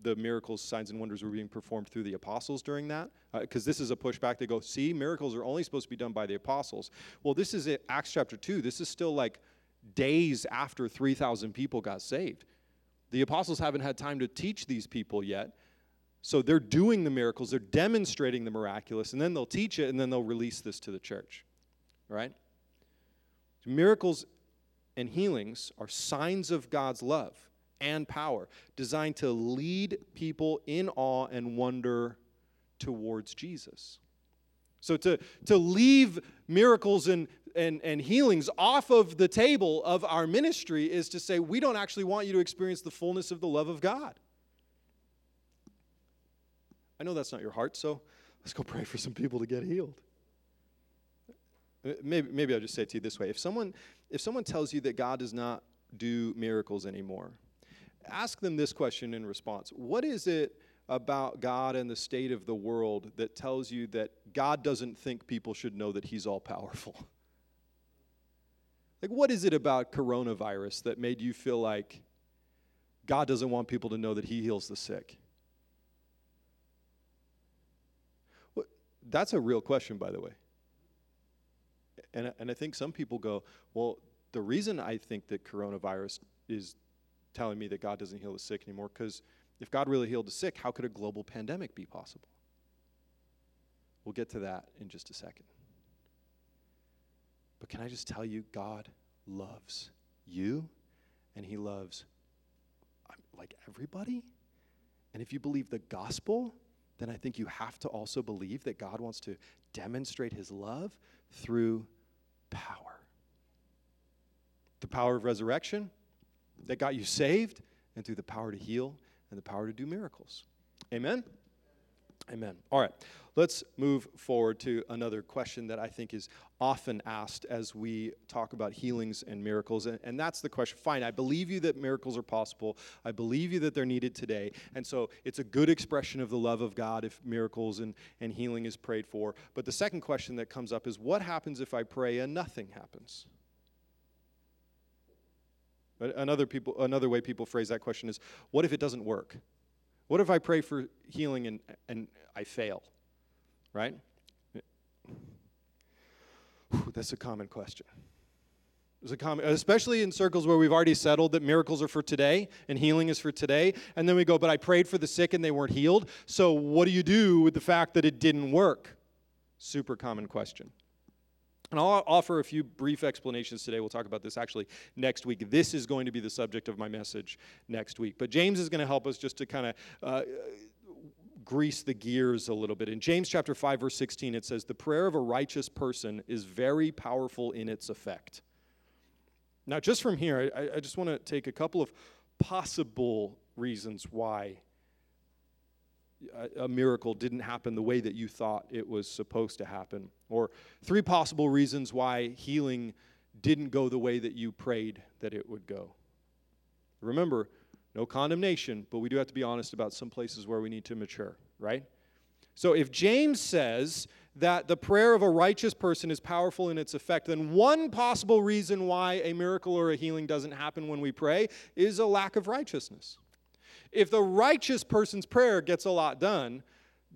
[SPEAKER 1] the miracles, signs, and wonders were being performed through the apostles during that? Because uh, this is a pushback. They go, see, miracles are only supposed to be done by the apostles. Well, this is Acts chapter 2. This is still like days after 3,000 people got saved. The apostles haven't had time to teach these people yet. So they're doing the miracles, they're demonstrating the miraculous, and then they'll teach it, and then they'll release this to the church. Right? Miracles and healings are signs of God's love and power, designed to lead people in awe and wonder towards Jesus. So to, to leave miracles and and, and healings off of the table of our ministry is to say, we don't actually want you to experience the fullness of the love of God. I know that's not your heart, so let's go pray for some people to get healed. Uh, maybe, maybe I'll just say it to you this way. If someone, if someone tells you that God does not do miracles anymore, ask them this question in response What is it about God and the state of the world that tells you that God doesn't think people should know that He's all powerful? Like, what is it about coronavirus that made you feel like God doesn't want people to know that He heals the sick? Well, that's a real question, by the way. And, and I think some people go, well, the reason I think that coronavirus is telling me that God doesn't heal the sick anymore, because if God really healed the sick, how could a global pandemic be possible? We'll get to that in just a second. But can I just tell you, God loves you and He loves um, like everybody. And if you believe the gospel, then I think you have to also believe that God wants to demonstrate his love through power. The power of resurrection that got you saved, and through the power to heal and the power to do miracles. Amen? Amen. All right, let's move forward to another question that I think is often asked as we talk about healings and miracles. And, and, that's the question fine, I believe you that miracles are possible. I believe you that they're needed today. And so it's a good expression of the love of God if miracles and, and healing is prayed for. But the second question that comes up is what happens if I pray and nothing happens? But another, people, another way people phrase that question is what if it doesn't work? What if I pray for healing and, and I fail? Right? Whew, that's a common question. It's a common, especially in circles where we've already settled that miracles are for today and healing is for today. And then we go, but I prayed for the sick and they weren't healed. So what do you do with the fact that it didn't work? Super common question. And I'll offer a few brief explanations today. We'll talk about this actually next week. This is going to be the subject of my message next week. But James is going to help us just to kind of uh, grease the gears a little bit. In James chapter 5 verse 16 it says the prayer of a righteous person is very powerful in its effect. Now just from here I, I just want to take a couple of possible reasons why a, miracle didn't happen the way that you thought it was supposed to happen or three possible reasons why healing didn't go the way that you prayed that it would go. Remember, no condemnation, but we do have to be honest about some places where we need to mature, right? So if James says that the prayer of a righteous person is powerful in its effect, then one possible reason why a miracle or a healing doesn't happen when we pray is a lack of righteousness. If the righteous person's prayer gets a lot done,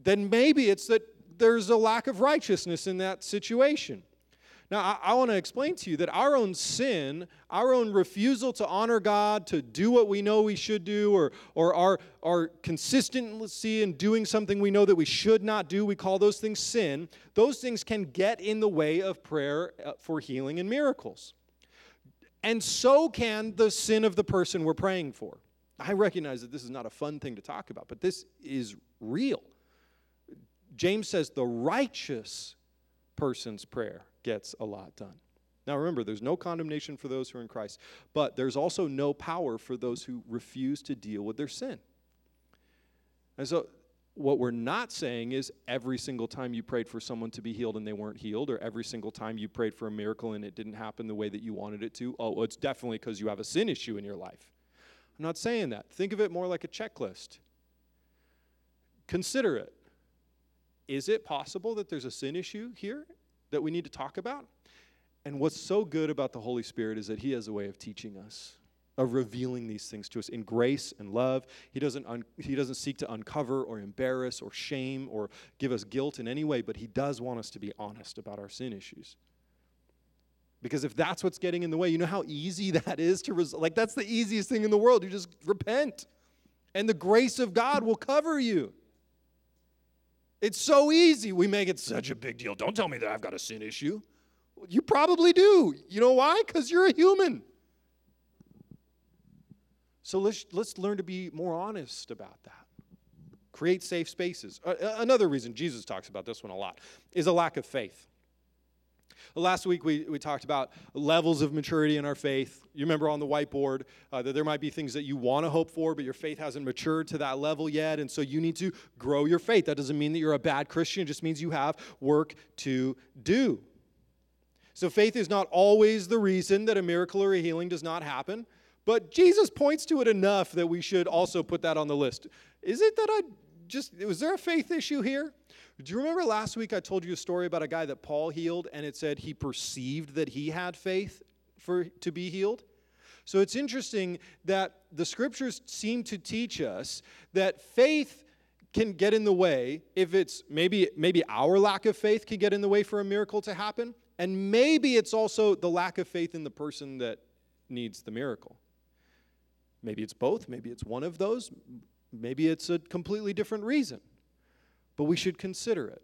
[SPEAKER 1] then maybe it's that there's a lack of righteousness in that situation. Now, I, I want to explain to you that our own sin, our own refusal to honor God, to do what we know we should do, or, or our, our consistency in doing something we know that we should not do, we call those things sin. Those things can get in the way of prayer uh, for healing and miracles. And so can the sin of the person we're praying for. I recognize that this is not a fun thing to talk about, but this is real. James says the righteous person's prayer gets a lot done. Now remember, there's no condemnation for those who are in Christ, but there's also no power for those who refuse to deal with their sin. And so, what we're not saying is every single time you prayed for someone to be healed and they weren't healed, or every single time you prayed for a miracle and it didn't happen the way that you wanted it to, oh, it's definitely because you have a sin issue in your life. I'm not saying that. Think of it more like a checklist. Consider it. Is it possible that there's a sin issue here that we need to talk about. And what's so good about the Holy Spirit is that He has a way of teaching us, of revealing these things to us in grace and love. He doesn't, un- he doesn't seek to uncover or embarrass or shame or give us guilt in any way, but He does want us to be honest about our sin issues. Because if that's what's getting in the way, you know how easy that is to res- like that's the easiest thing in the world. You just repent. And the grace of God will cover you. It's so easy. We make it such a big deal. Don't tell me that I've got a sin issue. You probably do. You know why? Because you're a human. So let's, let's learn to be more honest about that. Create safe spaces. Another reason, Jesus talks about this one a lot, is a lack of faith. Last week we, we talked about levels of maturity in our faith. You remember on the whiteboard uh, that there might be things that you want to hope for, but your faith hasn't matured to that level yet. And so you need to grow your faith. That doesn't mean that you're a bad Christian, it just means you have work to do. So faith is not always the reason that a miracle or a healing does not happen, but Jesus points to it enough that we should also put that on the list. Is it that I just, was there a faith issue here? Do you remember last week I told you a story about a guy that Paul healed and it said he perceived that he had faith for to be healed? So it's interesting that the scriptures seem to teach us that faith can get in the way if it's maybe maybe our lack of faith can get in the way for a miracle to happen and maybe it's also the lack of faith in the person that needs the miracle. Maybe it's both, maybe it's one of those, maybe it's a completely different reason but we should consider it.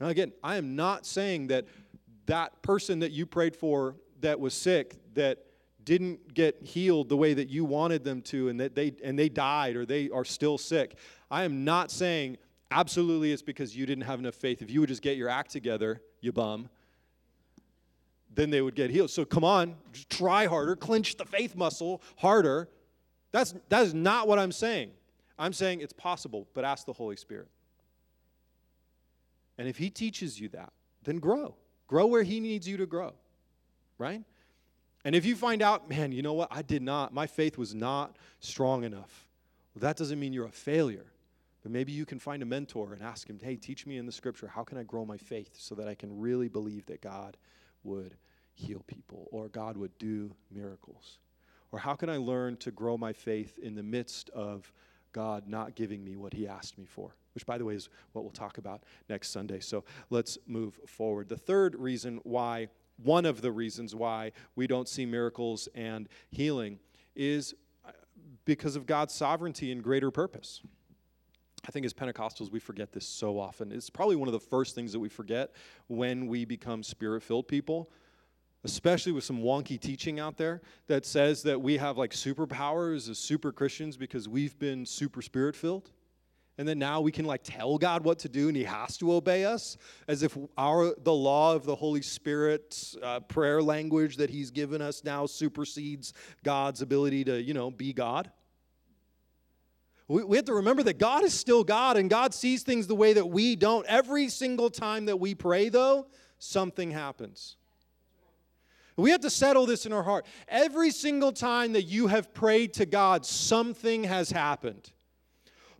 [SPEAKER 1] Now, again, I am not saying that that person that you prayed for that was sick, that didn't get healed the way that you wanted them to and that they and they died or they are still sick. I am not saying absolutely it's because you didn't have enough faith. If you would just get your act together, you bum, then they would get healed. So come on, try harder, clench the faith muscle harder. That's that is not what I'm saying. I'm saying it's possible, but ask the Holy Spirit. And if he teaches you that, then grow. Grow where he needs you to grow. Right? And if you find out, man, you know what? I did not, my faith was not strong enough. Well, that doesn't mean you're a failure. But maybe you can find a mentor and ask him, hey, teach me in the scripture, how can I grow my faith so that I can really believe that God would heal people or God would do miracles? Or how can I learn to grow my faith in the midst of God not giving me what he asked me for? Which, by the way, is what we'll talk about next Sunday. So let's move forward. The third reason why one of the reasons why we don't see miracles and healing is uh, because of God's sovereignty and greater purpose. I think as Pentecostals, we forget this so often. It's probably one of the first things that we forget when we become spirit filled people, especially with some wonky teaching out there that says that we have like superpowers as super Christians because we've been super spirit filled and then now we can like tell God what to do and he has to obey us as if our the law of the Holy Spirit uh, prayer language that he's given us now supersedes God's ability to, you know, be God. We, we have to remember that God is still God and God sees things the way that we don't. Every single time that we pray, though, something happens. We have to settle this in our heart. Every single time that you have prayed to God, something has happened.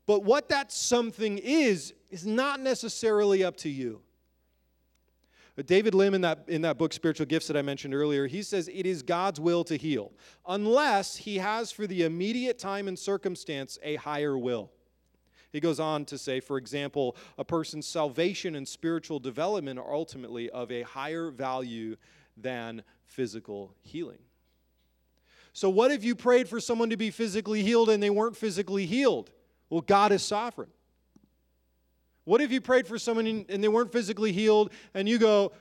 [SPEAKER 1] But what that something is, is not necessarily up to you. But David Lim, in that, in that book, Spiritual Gifts, that I mentioned earlier, he says it is God's will to heal, unless he has for the immediate time and circumstance a higher will. He goes on to say, for example, a person's salvation and spiritual development are ultimately of a higher value than physical healing. So, what if you prayed for someone to be physically healed and they weren't physically healed? Well, God is sovereign. What if you prayed for someone and they weren't physically healed and you go,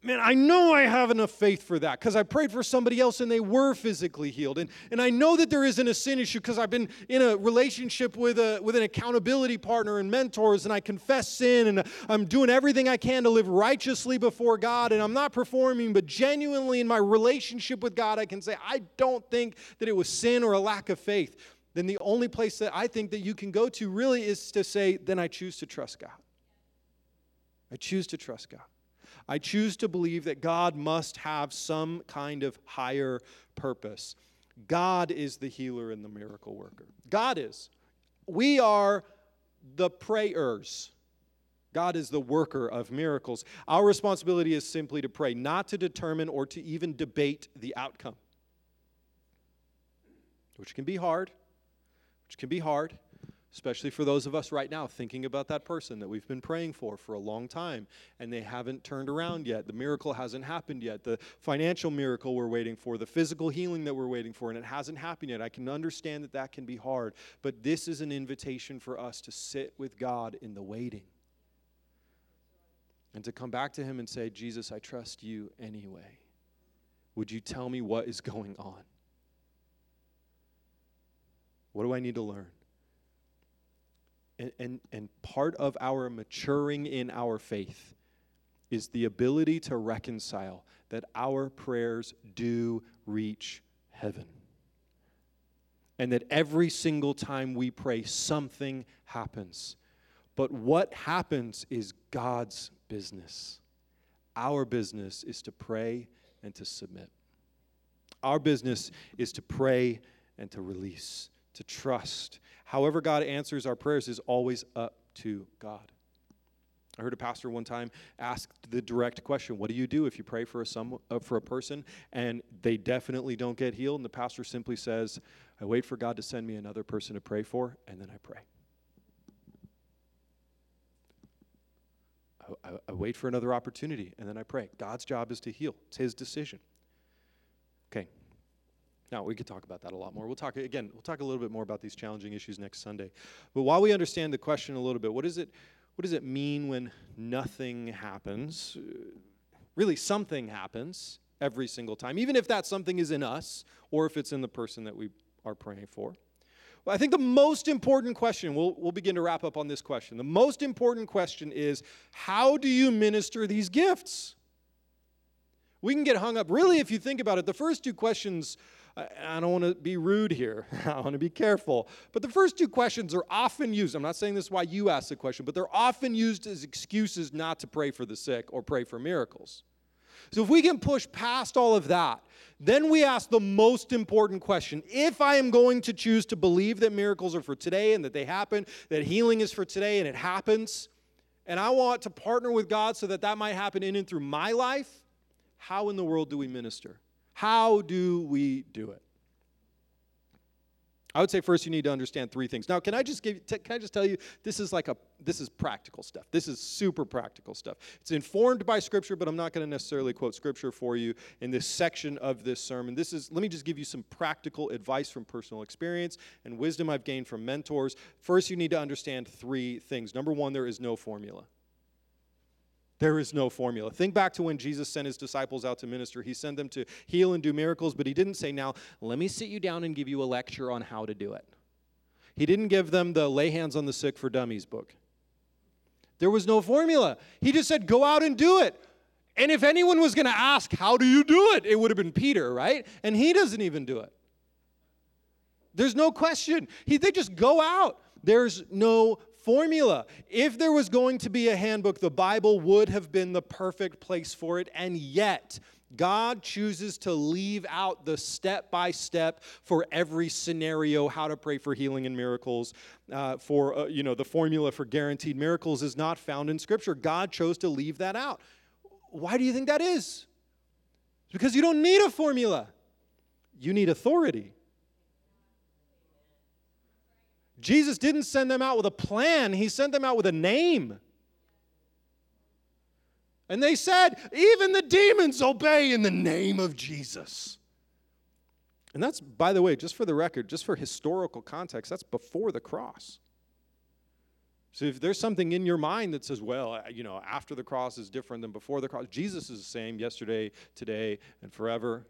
[SPEAKER 1] Man, I know I have enough faith for that because I prayed for somebody else and they were physically healed. And, and I know that there isn't a sin issue because I've been in a relationship with, a, with an accountability partner and mentors and I confess sin and I'm doing everything I can to live righteously before God and I'm not performing, but genuinely in my relationship with God, I can say, I don't think that it was sin or a lack of faith then the only place that I think that you can go to really is to say, then I choose to trust God. I choose to trust God. I choose to believe that God must have some kind of higher purpose. God is the healer and the miracle worker. God is. We are the prayers. God is the worker of miracles. Our responsibility is simply to pray, not to determine or to even debate the outcome, which can be hard which can be hard, especially for those of us right now thinking about that person that we've been praying for for a long time and they haven't turned around yet. The miracle hasn't happened yet. The financial miracle we're waiting for, the physical healing that we're waiting for, and it hasn't happened yet. I can understand that that can be hard, but this is an invitation for us to sit with God in the waiting and to come back to Him and say, Jesus, I trust you anyway. Would you tell me what is going on? What do I need to learn? And, and, and part of our maturing in our faith is the ability to reconcile that our prayers do reach heaven. And that every single time we pray, something happens. But what happens is God's business. Our business is to pray and to submit. Our business is to pray and to release to trust. However, God answers our prayers is always up to God. I heard a pastor one time ask the direct question, "What do you do if you pray for a some, uh, for a person and they definitely don't get healed?" And the pastor simply says, "I wait for God to send me another person to pray for, and then I pray." I, I, I wait for another opportunity, and then I pray. God's job is to heal. It's His decision. Okay, now, we could talk about that a lot more. We'll talk again, we'll talk a little bit more about these challenging issues next Sunday. But while we understand the question a little bit, what is it what does it mean when nothing happens? Really something happens, every single time, even if that something is in us or if it's in the person that we are praying for. Well, I think the most important question, we'll, we'll begin to wrap up on this question. The most important question is how do you minister these gifts? We can get hung up, really, if you think about it, the first two questions. I don't want to be rude here. I want to be careful. But the first two questions are often used. I'm not saying this is why you asked the question, but they're often used as excuses not to pray for the sick or pray for miracles. So if we can push past all of that, then we ask the most important question. If I am going to choose to believe that miracles are for today and that they happen, that healing is for today and it happens, and I want to partner with God so that that might happen in and through my life, how in the world do we minister? How do we do it? I would say first you need to understand three things. Now, can I just give can I just tell you this is like a this is practical stuff. This is super practical stuff. It's informed by scripture, but I'm not going to necessarily quote scripture for you in this section of this sermon. This is let me just give you some practical advice from personal experience and wisdom I've gained from mentors. First, you need to understand three things. Number 1, there is no formula. There is no formula. Think back to when Jesus sent his disciples out to minister. He sent them to heal and do miracles, but he didn't say, Now, let me sit you down and give you a lecture on how to do it. He didn't give them the lay hands on the sick for dummies book. There was no formula. He just said, Go out and do it. And if anyone was going to ask, How do you do it? it would have been Peter, right? And he doesn't even do it. There's no question. He, they just go out. There's no formula. If there was going to be a handbook, the Bible would have been the perfect place for it, and yet, God chooses to leave out the step by step for every scenario how to pray for healing and miracles. Uh, for, uh, you know, the formula for guaranteed miracles is not found in Scripture. God chose to leave that out. Why do you think that is? Because you don't need a formula, you need authority. Jesus didn't send them out with a plan, He sent them out with a name. And they said, even the demons obey in the name of Jesus. And that's, by the way, just for the record, just for historical context, that's before the cross. So if there's something in your mind that says, well, you know, after the cross is different than before the cross, Jesus is the same yesterday, today, and forever.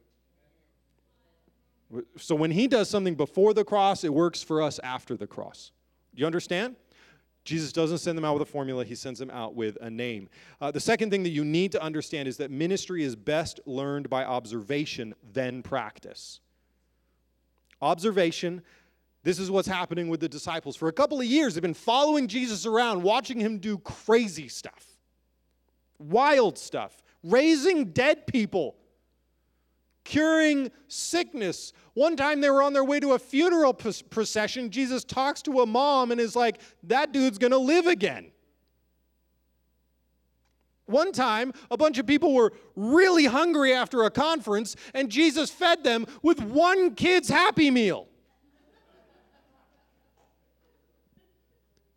[SPEAKER 1] So when he does something before the cross, it works for us after the cross. Do you understand? Jesus doesn't send them out with a formula, he sends them out with a name. Uh, the second thing that you need to understand is that ministry is best learned by observation, then practice. Observation. This is what's happening with the disciples. For a couple of years, they've been following Jesus around, watching him do crazy stuff, wild stuff, raising dead people curing sickness. One time they were on their way to a funeral procession. Jesus talks to a mom and is like, That dude's going to live again. One time, a bunch of people were really hungry after a conference, and Jesus fed them with one kid's Happy Meal.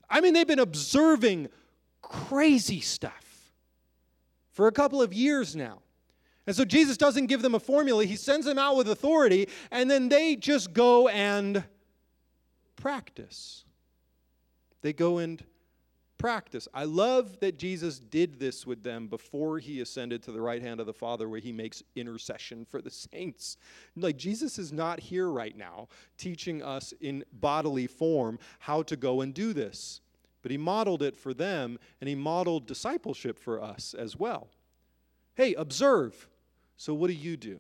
[SPEAKER 1] I mean, they've been observing crazy stuff for a couple of years now. And so Jesus doesn't give them a formula, he sends them out with authority, and then they just go and practice. They go and practice. I love that Jesus did this with them before he ascended to the right hand of the Father, where he makes intercession for the saints. Like, Jesus is not here right now teaching us in bodily form how to go and do this, but he modeled it for them, and he modeled discipleship for us as well. Hey, observe. So, what do you do?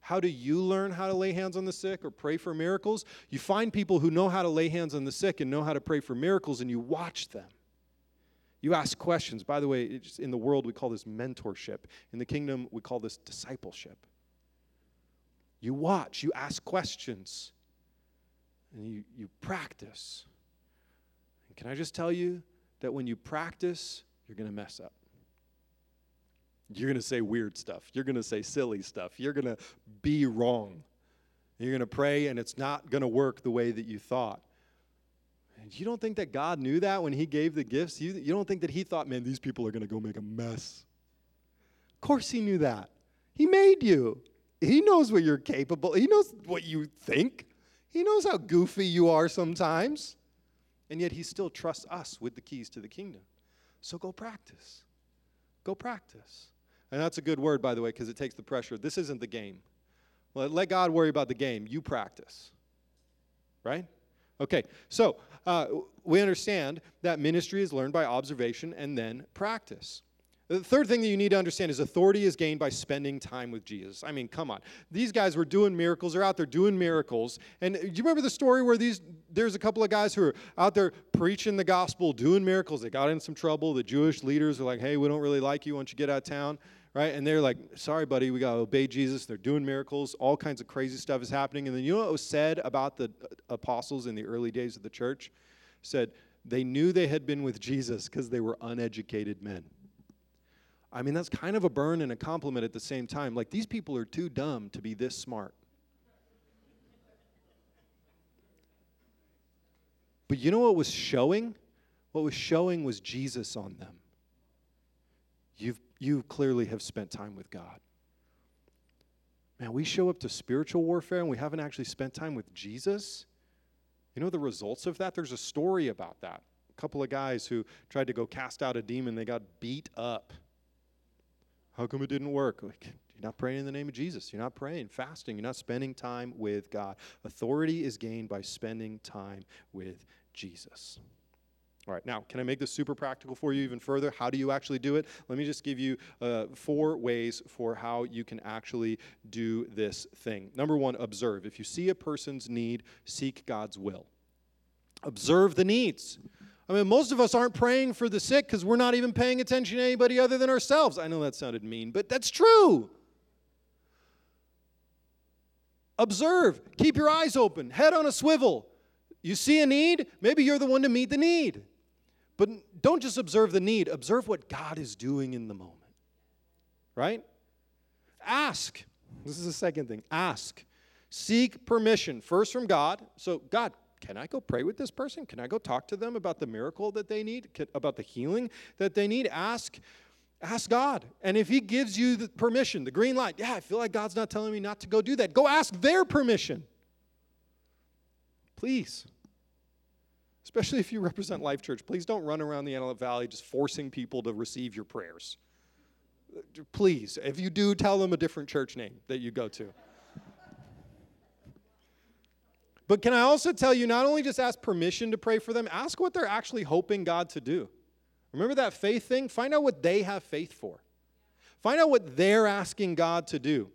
[SPEAKER 1] How do you learn how to lay hands on the sick or pray for miracles? You find people who know how to lay hands on the sick and know how to pray for miracles, and you watch them. You ask questions. By the way, in the world, we call this mentorship. In the kingdom, we call this discipleship. You watch, you ask questions, and you, you practice. And can I just tell you that when you practice, you're going to mess up? You're going to say weird stuff. You're going to say silly stuff. You're going to be wrong. You're going to pray, and it's not going to work the way that you thought. And you don't think that God knew that when He gave the gifts? You, you don't think that He thought, man, these people are going to go make a mess? Of course, He knew that. He made you. He knows what you're capable. He knows what you think. He knows how goofy you are sometimes. And yet he still trusts us with the keys to the kingdom. So go practice. Go practice. And that's a good word, by the way, because it takes the pressure. This isn't the game. Let, let God worry about the game. You practice. Right? Okay, so uh, we understand that ministry is learned by observation and then practice. The third thing that you need to understand is authority is gained by spending time with Jesus. I mean, come on. These guys were doing miracles. They're out there doing miracles. And do you remember the story where these there's a couple of guys who are out there preaching the gospel, doing miracles. They got in some trouble. The Jewish leaders were like, "Hey, we don't really like you. Why don't you get out of town?" Right? And they're like, "Sorry, buddy, we got to obey Jesus." They're doing miracles. All kinds of crazy stuff is happening. And then you know what was said about the uh, apostles in the early days of the church? Said they knew they had been with Jesus because they were uneducated men. I mean, that's kind of a burn and a compliment at the same time. Like, these people are too dumb to be this smart. But you know what was showing? What was showing was Jesus on them. You've, you clearly have spent time with God. Man, we show up to spiritual warfare and we haven't actually spent time with Jesus. You know the results of that? There's a story about that. A couple of guys who tried to go cast out a demon, they got beat up. How come it didn't work? Like, you're not praying in the name of Jesus. You're not praying, fasting. You're not spending time with God. Authority is gained by spending time with Jesus. All right, now, can I make this super practical for you even further? How do you actually do it? Let me just give you uh, four ways for how you can actually do this thing. Number one, observe. If you see a person's need, seek God's will. Observe the needs. I mean, most of us aren't praying for the sick because we're not even paying attention to anybody other than ourselves. I know that sounded mean, but that's true. Observe, keep your eyes open, head on a swivel. You see a need, maybe you're the one to meet the need. But don't just observe the need, observe what God is doing in the moment. Right? Ask. This is the second thing. Ask. Seek permission, first from God. So, God, can I go pray with this person? Can I go talk to them about the miracle that they need, about the healing that they need? Ask ask God. And if he gives you the permission, the green light, yeah, I feel like God's not telling me not to go do that. Go ask their permission. Please. Especially if you represent Life Church, please don't run around the Antelope Valley just forcing people to receive your prayers. Please, if you do, tell them a different church name that you go to. But can I also tell you, not only just ask permission to pray for them, ask what they're actually hoping God to do. Remember that faith thing? Find out what they have faith for. Find out what they're asking God to do.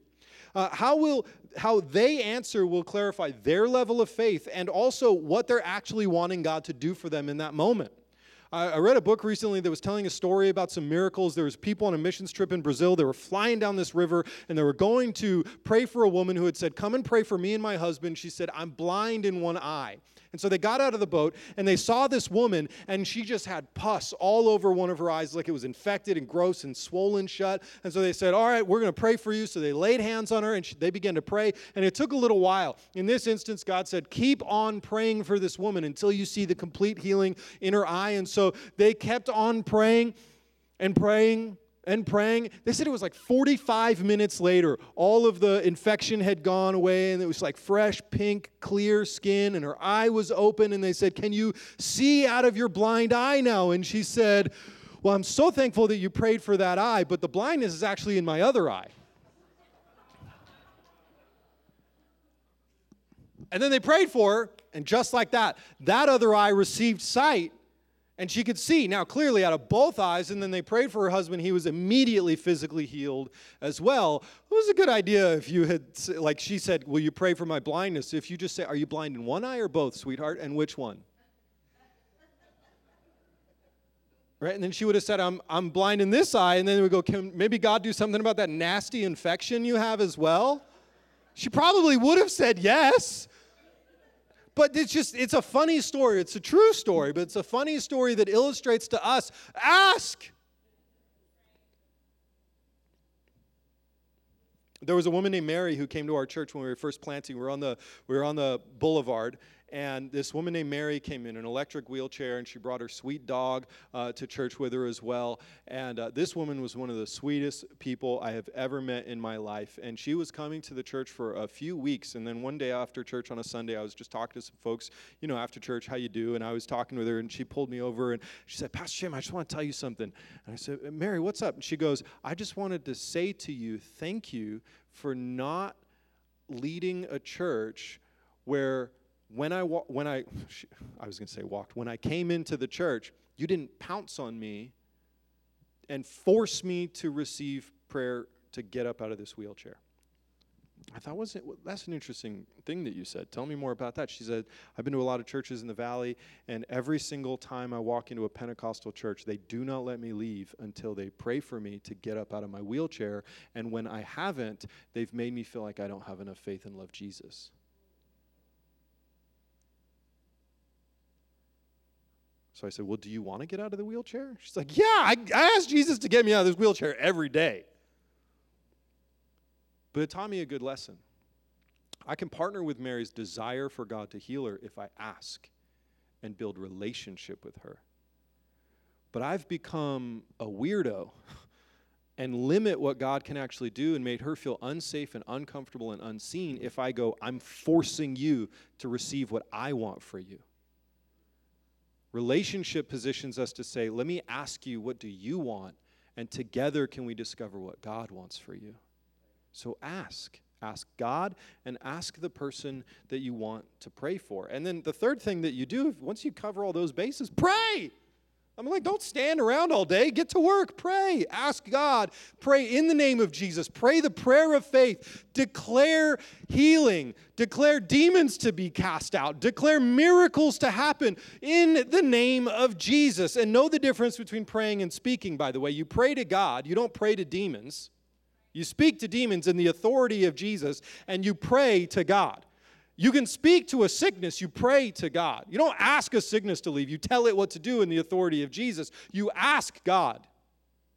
[SPEAKER 1] Uh, how will how they answer will clarify their level of faith and also what they're actually wanting God to do for them in that moment. I read a book recently that was telling a story about some miracles. There was people on a missions trip in Brazil. They were flying down this river and they were going to pray for a woman who had said, "Come and pray for me and my husband." She said, "I'm blind in one eye." And so they got out of the boat and they saw this woman, and she just had pus all over one of her eyes, like it was infected and gross and swollen shut. And so they said, All right, we're going to pray for you. So they laid hands on her and she, they began to pray. And it took a little while. In this instance, God said, Keep on praying for this woman until you see the complete healing in her eye. And so they kept on praying and praying and praying. They said it was like 45 minutes later, all of the infection had gone away, and it was like fresh, pink, clear skin, and her eye was open. And they said, Can you see out of your blind eye now? And she said, Well, I'm so thankful that you prayed for that eye, but the blindness is actually in my other eye. And then they prayed for her, and just like that, that other eye received sight and she could see now clearly out of both eyes and then they prayed for her husband he was immediately physically healed as well. It was a good idea if you had like she said will you pray for my blindness? If you just say are you blind in one eye or both sweetheart? And which one? Right? And then she would have said i'm, I'm blind in this eye. And then we go can maybe god do something about that nasty infection you have as well? She probably would have said yes but it's just, it's a funny story. It's a true story, but it's a funny story that illustrates to us ask. There was a woman named Mary who came to our church when we were first planting. We were on the, we were on the boulevard, and this woman named Mary came in an electric wheelchair, and she brought her sweet dog uh, to church with her as well. And uh, this woman was one of the sweetest people I have ever met in my life. And she was coming to the church for a few weeks, and then one day after church on a Sunday, I was just talking to some folks, you know, after church, how you do? And I was talking with her, and she pulled me over, and she said, Pastor Jim, I just want to tell you something. And I said, Mary, what's up? And she goes, I just wanted to say to you, thank you for not leading a church where when I wa- when I I was going to say walked when I came into the church, you didn't pounce on me and force me to receive prayer to get up out of this wheelchair. I thought, was it, that's an interesting thing that you said. Tell me more about that. She said, I've been to a lot of churches in the valley, and every single time I walk into a Pentecostal church, they do not let me leave until they pray for me to get up out of my wheelchair. And when I haven't, they've made me feel like I don't have enough faith and love Jesus. So I said, Well, do you want to get out of the wheelchair? She's like, Yeah, I, I asked Jesus to get me out of this wheelchair every day. But it taught me a good lesson. I can partner with Mary's desire for God to heal her if I ask and build relationship with her. But I've become a weirdo and limit what God can actually do and made her feel unsafe and uncomfortable and unseen if I go, I'm forcing you to receive what I want for you. Relationship positions us to say, let me ask you, what do you want? And together can we discover what God wants for you. So ask. Ask God and ask the person that you want to pray for. And then the third thing that you do, once you cover all those bases, pray. I'm like, don't stand around all day. Get to work. Pray. Ask God. Pray in the name of Jesus. Pray the prayer of faith. Declare healing. Declare demons to be cast out. Declare miracles to happen in the name of Jesus. And know the difference between praying and speaking, by the way. You pray to God, you don't pray to demons. You speak to demons in the authority of Jesus, and you pray to God. You can speak to a sickness, you pray to God. You don't ask a sickness to leave, you tell it what to do in the authority of Jesus. You ask God.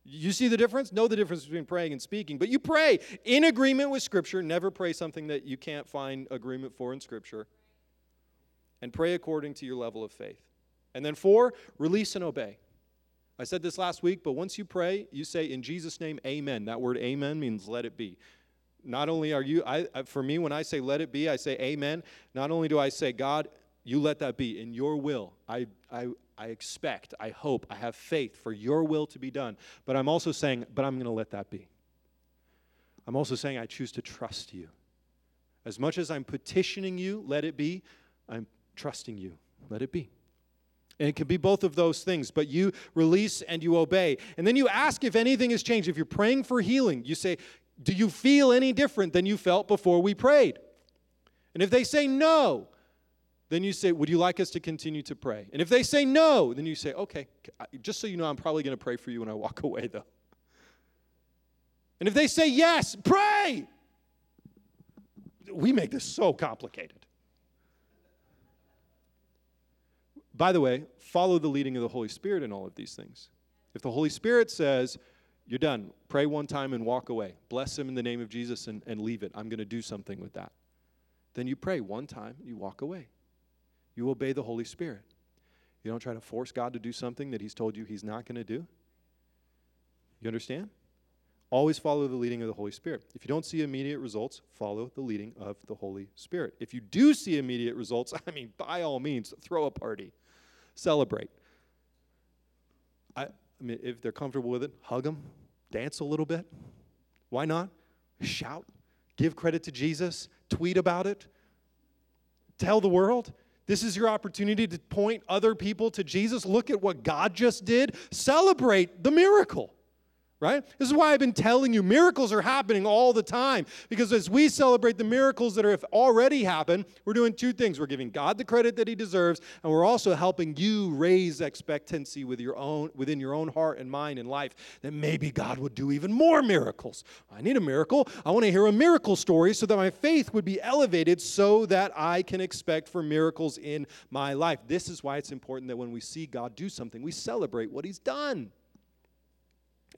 [SPEAKER 1] You see the difference? Know the difference between praying and speaking, but you pray in agreement with Scripture. Never pray something that you can't find agreement for in Scripture. And pray according to your level of faith. And then, four, release and obey. I said this last week, but once you pray, you say, In Jesus' name, amen. That word amen means let it be not only are you, I, for me, when I say let it be, I say amen. Not only do I say, God, you let that be in your will. I, I, I expect, I hope, I have faith for your will to be done. But I'm also saying, but I'm going to let that be. I'm also saying, I choose to trust you. As much as I'm petitioning you, let it be, I'm trusting you. Let it be. And it can be both of those things, but you release and you obey. And then you ask if anything has changed. If you're praying for healing, you say, do you feel any different than you felt before we prayed? And if they say no, then you say, Would you like us to continue to pray? And if they say no, then you say, Okay, just so you know, I'm probably going to pray for you when I walk away, though. And if they say yes, pray. We make this so complicated. By the way, follow the leading of the Holy Spirit in all of these things. If the Holy Spirit says, you're done. Pray one time and walk away. Bless him in the name of Jesus and, and leave it. I'm going to do something with that. Then you pray one time, you walk away. You obey the Holy Spirit. You don't try to force God to do something that He's told you He's not going to do. You understand? Always follow the leading of the Holy Spirit. If you don't see immediate results, follow the leading of the Holy Spirit. If you do see immediate results, I mean, by all means, throw a party, celebrate. I, I mean, if they're comfortable with it, hug them, dance a little bit. Why not? Shout, give credit to Jesus, tweet about it, tell the world. This is your opportunity to point other people to Jesus. Look at what God just did. Celebrate the miracle right? This is why I've been telling you miracles are happening all the time. Because as we celebrate the miracles that have already happened, we're doing two things. We're giving God the credit that He deserves, and we're also helping you raise expectancy with your own, within your own heart and mind and life that maybe God would do even more miracles. I need a miracle. I want to hear a miracle story so that my faith would be elevated so that I can expect for miracles in my life. This is why it's important that when we see God do something, we celebrate what He's done.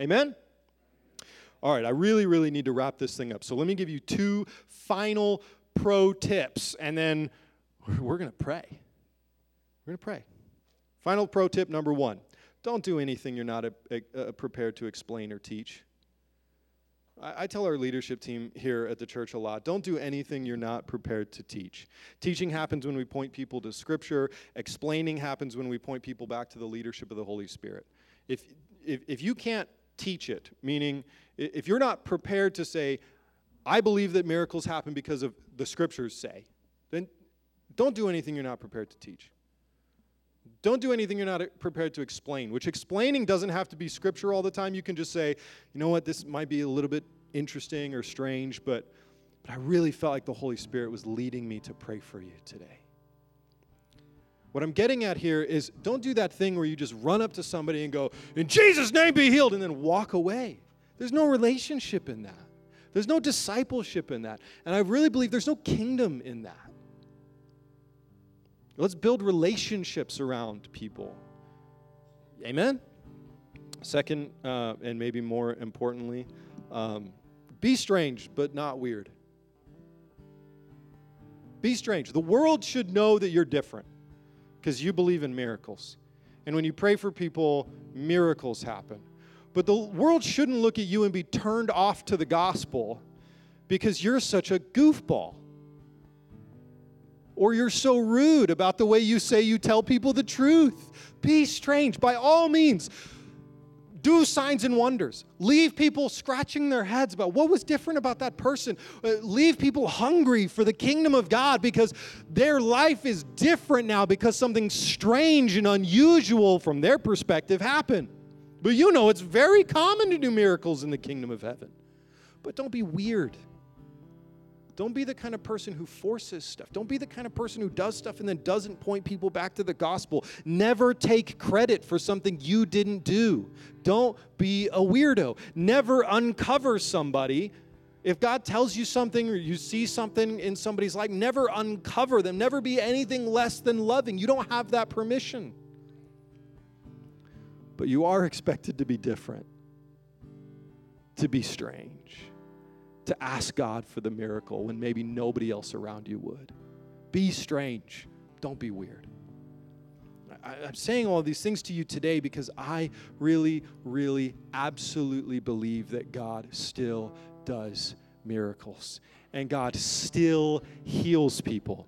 [SPEAKER 1] Amen? All right, I really, really need to wrap this thing up. So let me give you two final pro tips, and then we're going to pray. We're going to pray. Final pro tip number one don't do anything you're not a, a, a prepared to explain or teach. I, tell our leadership team here at the church a lot don't do anything you're not prepared to teach. Teaching happens when we point people to Scripture, explaining happens when we point people back to the leadership of the Holy Spirit. If, if, if you can't teach it, meaning if you're not prepared to say, I believe that miracles happen because of the scriptures say, then don't do anything you're not prepared to teach. Don't do anything you're not uh, prepared to explain, which explaining doesn't have to be scripture all the time. You can just say, you know what, this might be a little bit interesting or strange, but, but I really felt like the Holy Spirit was leading me to pray for you today. What I'm getting at here is don't do that thing where you just run up to somebody and go, In Jesus' name be healed, and then walk away. There's no relationship in that. There's no discipleship in that. And I really believe there's no kingdom in that. Let's build relationships around people. Amen? Second, uh, and maybe more importantly, um, be strange, but not weird. Be strange. The world should know that you're different because you believe in miracles. And when you pray for people, miracles happen. But the world shouldn't look at you and be turned off to the gospel because you're such a goofball. Or you're so rude about the way you say you tell people the truth. Be strange. By all means, do signs and wonders. Leave people scratching their heads about what was different about that person. Uh, leave people hungry for the kingdom of God because their life is different now because something strange and unusual from their perspective happened. But you know it's very common to do miracles in the kingdom of heaven. But don't be weird. Don't be the kind of person who forces stuff. Don't be the kind of person who does stuff and then doesn't point people back to the gospel. Never take credit for something you didn't do. Don't be a weirdo. Never uncover somebody. If God tells you something or you see something in somebody's life, never uncover them. Never be anything less than loving. You don't have that permission. But you are expected to be different, to be strange to ask God for the miracle when maybe nobody else around you would. Be strange, don't be weird. I, am saying all these things to you today because I really, really, absolutely believe that God still does miracles and God still heals people.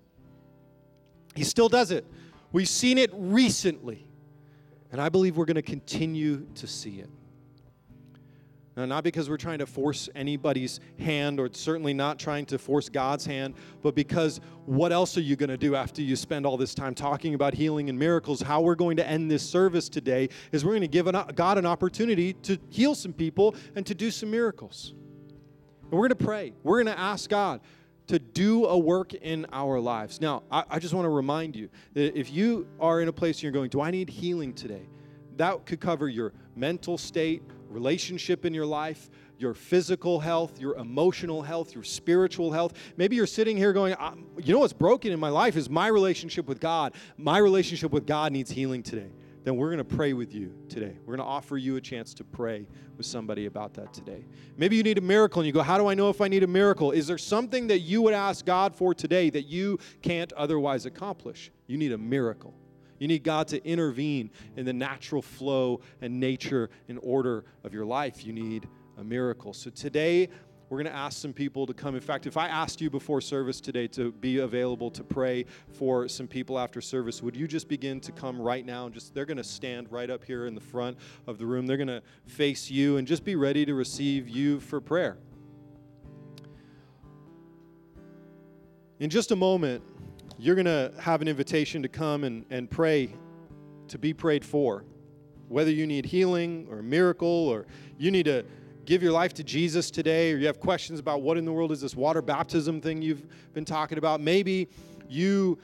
[SPEAKER 1] He still does it. We've seen it recently, and I believe we're going to continue to see it. Now, not because we're trying to force anybody's hand, or certainly not trying to force God's hand, but because what else are you going to do after you spend all this time talking about healing and miracles? How we're going to end this service today is we're going to give God an opportunity to heal some people and to do some miracles. And we're going to pray. We're going to ask God to do a work in our lives. Now, I, I just want to remind you that if you are in a place and you're going, Do I need healing today? That could cover your mental state, relationship in your life, your physical health, your emotional health, your spiritual health. Maybe you're sitting here going, you know what's broken in my life is my relationship with God. My relationship with God needs healing today. Then we're going to pray with you today. We're going to offer you a chance to pray with somebody about that today. Maybe you need a miracle and you go, How do I know if I need a miracle? Is there something that you would ask God for today that you can't otherwise accomplish? You need a miracle. You need God to intervene in the natural flow and nature and order of your life. You need a miracle. So today, we're going to ask some people to come. In fact, if I asked you before service today to be available to pray for some people after service, would you just begin to come right now and just they're going to stand right up here in the front of the room. They're going to face you and just be ready to receive you for prayer. In just a moment, you're going to have an invitation to come and, and pray, to be prayed for. Whether you need healing or a miracle or you need to give your life to Jesus today or you have questions about what in the world is this water baptism thing you've been talking about, maybe you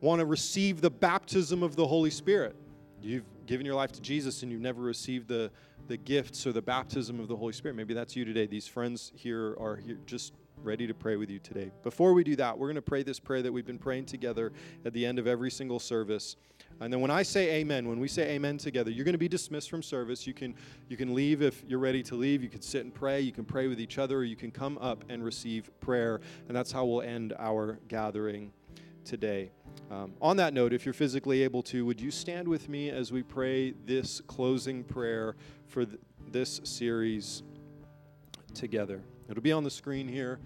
[SPEAKER 1] want to receive the baptism of the Holy Spirit. You've given your life to Jesus and you've never received the, the gifts or the baptism of the Holy Spirit. Maybe that's you today. These friends here are here just ready to pray with you today. Before we do that, we're going to pray this prayer that we've been praying together at the end of every single service. And then when I say amen, when we say amen together, you're going to be dismissed from service. You can you can leave if you're ready to leave. You can sit and pray. You can pray with each other, or you can come up and receive prayer. And that's how we'll end our gathering today. Um, on that note, if you're physically able to, would you stand with me as we pray this closing prayer for th- this series together? It'll be on the screen here,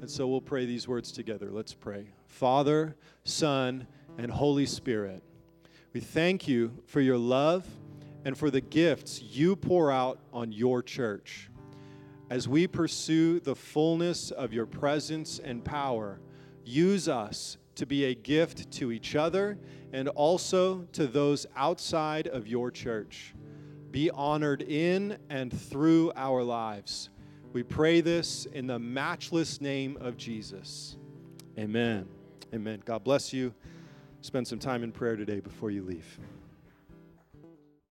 [SPEAKER 1] and so we'll pray these words together. Let's pray. Father, Son, and Holy Spirit, we thank you for your love and for the gifts you pour out on your church. As we pursue the fullness of your presence and power, use us to be a gift to each other and also to those outside of your church. Be honored in and through our lives. We pray this in the matchless name of Jesus. Amen. Amen. God bless you. Spend some time in prayer today before you leave.